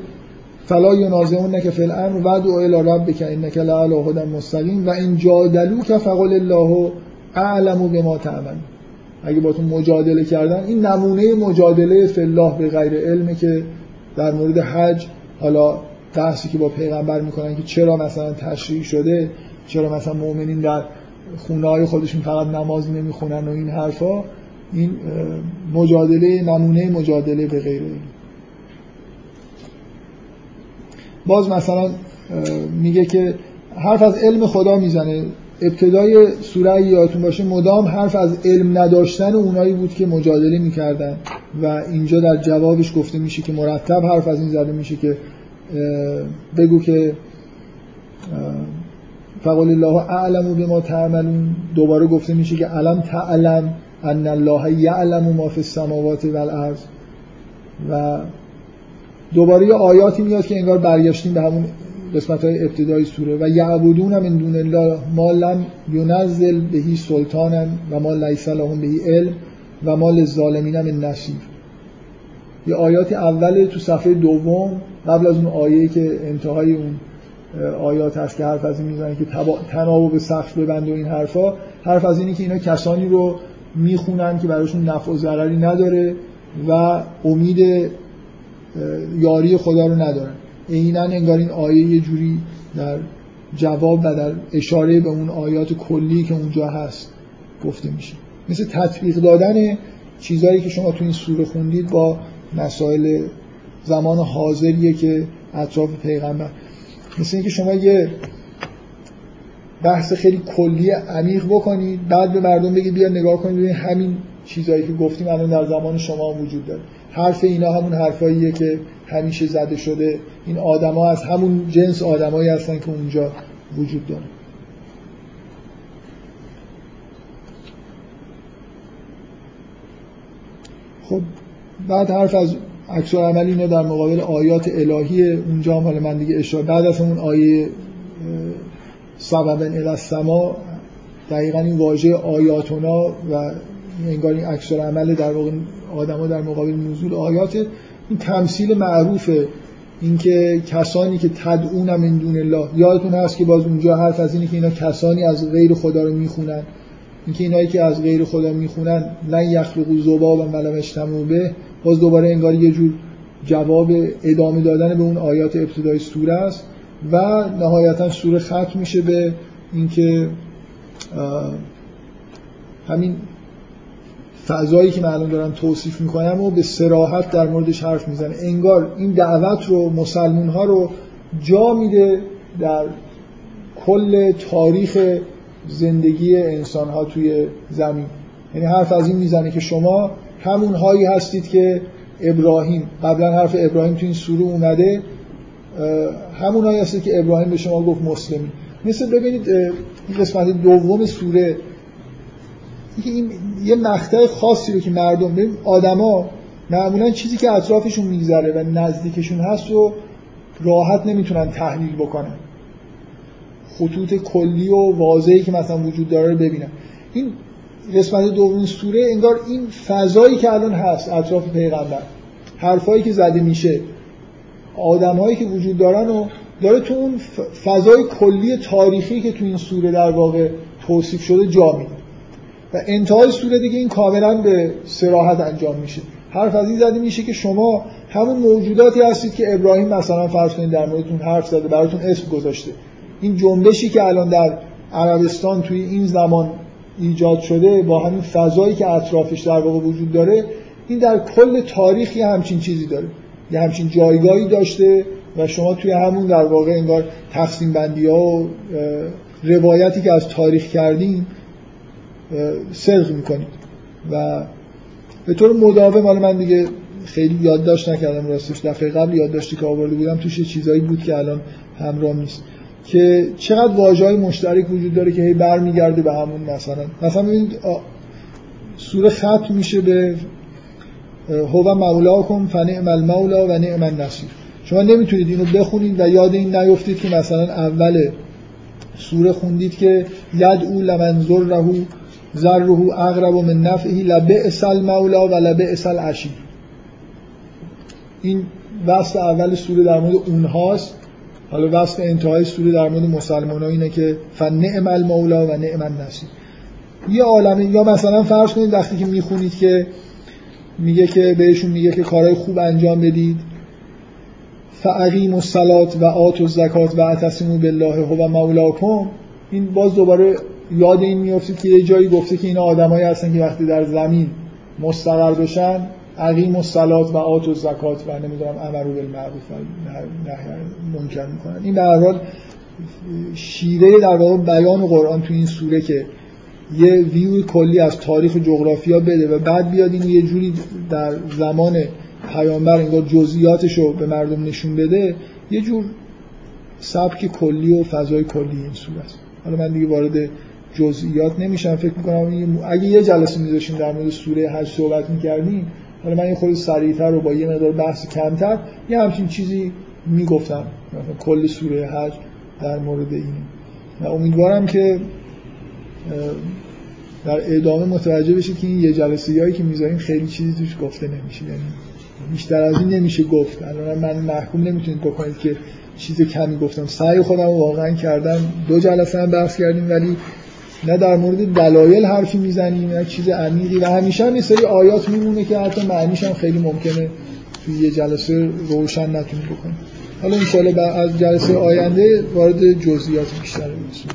[SPEAKER 1] فلا ینازعون که فی الامر و دعا الی ربک انک لعلی هدى مستقیم و این که فقل الله اعلم بما تعمل اگه باتون مجادله کردن این نمونه مجادله فلاح به غیر علمه که در مورد حج حالا بحثی که با پیغمبر می‌کنن که چرا مثلا تشریع شده چرا مثلا مؤمنین در خونه های خودشون فقط نماز نمی‌خونن و این حرفا؟ این مجادله نمونه مجادله به غیر باز مثلا میگه که حرف از علم خدا می‌زنه. ابتدای سوره یادتون باشه مدام حرف از علم نداشتن اونایی بود که مجادله می‌کردن و اینجا در جوابش گفته میشه که مرتب حرف از این زده میشه که بگو که فقال الله اعلم بما تعملون. دوباره گفته میشه که علم تعلم ان الله یعلم ما فی السماوات والارض و دوباره یه آیاتی میاد که انگار برگشتیم به همون قسمت های ابتدای سوره. و یعبدون من دون الله ما لم ینزل بهی سلطانا و ما لیس لهم بهی علم و ما للظالمین من نصیر. یه آیاتی اول تو صفحه دوم قبل از اون آیه که انتهای اون آیات هست که حرف از این می‌زنه که تناوب سخت ببند و این حرفا حرف از اینی که اینا کسانی رو می‌خونن که براشون نفع و ضرری نداره و امید یاری خدا رو ندارن. عینا انگار این آیه یه جوری در جواب و در اشاره به اون آیات کلی که اونجا هست گفته میشه. مثل تطبیق دادن چیزهایی که شما تو این سوره خوندید با مسائل زمان حاضریه که اطراف پیغمبر. مثل اینکه شما یه بحث خیلی کلی عمیق بکنید بعد به مردم بگید بیا نگاه کنید ببینید همین چیزهایی که گفتیم الان در زمان شما وجود داره. حرف اینا همون حرفاییه که همیشه زده شده. این آدما از همون جنس آدمایی هستن که اونجا وجود داره. خب بعد حرف از عکس عمل اینه در مقابل آیات الهی اونجا هم حالا من دیگه اشاره بعد از اون آیه سببن الاسما دقیقا این واژه آیاتونا و انگار این عکس عمل در واقع آدما در مقابل نزول آیات این تمثیل معروفه. اینکه کسانی که تدعون من دون الله یادتون هست که باز اونجا حرف از اینه که اینا کسانی از غیر خدا رو می‌خونن. اینکه اینایی که از غیر خدا می‌خونن لن یخلقوا ذبابا ولم اجتمعوا به باز دوباره انگار یه جور جواب ادامه دادن به اون آیات ابتدای سوره است و نهایتا سوره ختم میشه به اینکه همین فضایی که من الان دارم توصیف می‌کنم و به سراحت در موردش حرف می‌زنه. انگار این دعوت رو مسلمون ها رو جا میده در کل تاریخ زندگی انسان ها توی زمین. یعنی حرف از این می‌زنه که شما همون هایی هستید که ابراهیم قبلا حرف ابراهیم تو این سوره اومده همون هایی هستید که ابراهیم به شما گفت مسلمی. مثل ببینید این قسمت دوم سوره این یه مقطع خاصی رو که مردم ببین آدما معمولا چیزی که اطرافشون میگذره و نزدیکشون هست رو راحت نمی‌تونن تحلیل بکنن. خطوط کلی و واضحی که مثلا وجود داره رو ببینن. این قسمت دوم سوره انگار این فضایی که الان هست اطراف پیغمبر حرفایی که زده میشه آدمهایی که وجود دارن و داره تو اون فضای کلی تاریخی که تو این سوره در واقع توصیف شده جا میده و انتهای سوره دیگه این کاملا به سراحت انجام میشه. حرف از این زده میشه که شما همون موجوداتی هستید که ابراهیم مثلا فرض کنید در موردتون حرف زده براتون اسم گذاشته. این جنبشی که الان در عربستان توی این زمان ایجاد شده با همین فضایی که اطرافش در واقع وجود داره این در کل تاریخ یه همچین چیزی داره. یه همچین جایگاهی داشته و شما توی همون در واقع انگار تقسیم بندی ها و روایتی که از تاریخ کردیم صدق می‌کنید. و به طور مداوم حالا من دیگه خیلی یادداشت نکردم راستش دفعه قبل یادداشتی که آورده بودم توش چیزایی بود که الان همراه نیست. که چقدر واجه های مشترک وجود داره که هی برمیگرده به همون مثلا. مثلا ببینید سوره ختم میشه به هو مولاکم فنعم المولا و نعم النصیر. شما نمی‌تونید اینو بخونید و یاد این نیفتید که مثلا اول سوره خوندید که ید او لمن ذره ذره اقرب من نفعه لبئس المولا و لبئس العشیر. این وصف اول سوره در مورد اونهاست. حالا وصف انتهای سوره در مورد مسلمان اینه که فنعم المولا و نعم النصیر. یه عالمه یا مثلا فرض کنید وقتی که می‌خونید که میگه که بهشون میگه که کارهای خوب انجام بدید فعقیم الصلات و آت و زکات و اعتصموا بالله هو مولاکم. این باز دوباره یاد این میافتید که یه جایی گفته که اینا آدمایی هستن که وقتی در زمین مستقر بشن عقیم و سلات و آت و زکات و نمی‌دونم امرو بالمعروف و منکر می‌کنن. این به حال شیوه در واقع بیان قرآن تو این سوره که یه ویو کلی از تاریخ و جغرافیا بده و بعد بیاد این یه جوری در زمان پیامبر انگار جزئیاتش رو به مردم نشون بده یه جور سبک کلی و فضای کلی این سوره است. حالا من دیگه وارد جزئیات نمیشم فکر می‌کنم اگه یه جلسه میذاشیم در مورد سوره حج صحبت می‌کردیم حالا من یه خود سریعتر و با یه مقدار بحث کمتر یه همچین چیزی می‌گفتم. مثلا کل سوره حج در مورد این. و امیدوارم که در ادامه متوجه بشید که این یه جلسه هایی که می‌ذاریم خیلی چیزی توش گفته نمیشه. یعنی بیشتر از این نمیشه گفت. الان من محکوم نمی‌تونید بکنید که چیز کمی گفتم. سعی خودم واقعا کردم. دو جلسه هم بحث کردیم ولی نه در مورد دلایل حرفی می‌زنیم نه چیز عمیقی. و همیشه هم یه سری آیات میمونه که حتی معنیش هم خیلی ممکنه توی یه جلسه روشن نتونی بکنیم. حالا انشاءالله از جلسه آینده وارد جزئیات بیشتر بشیم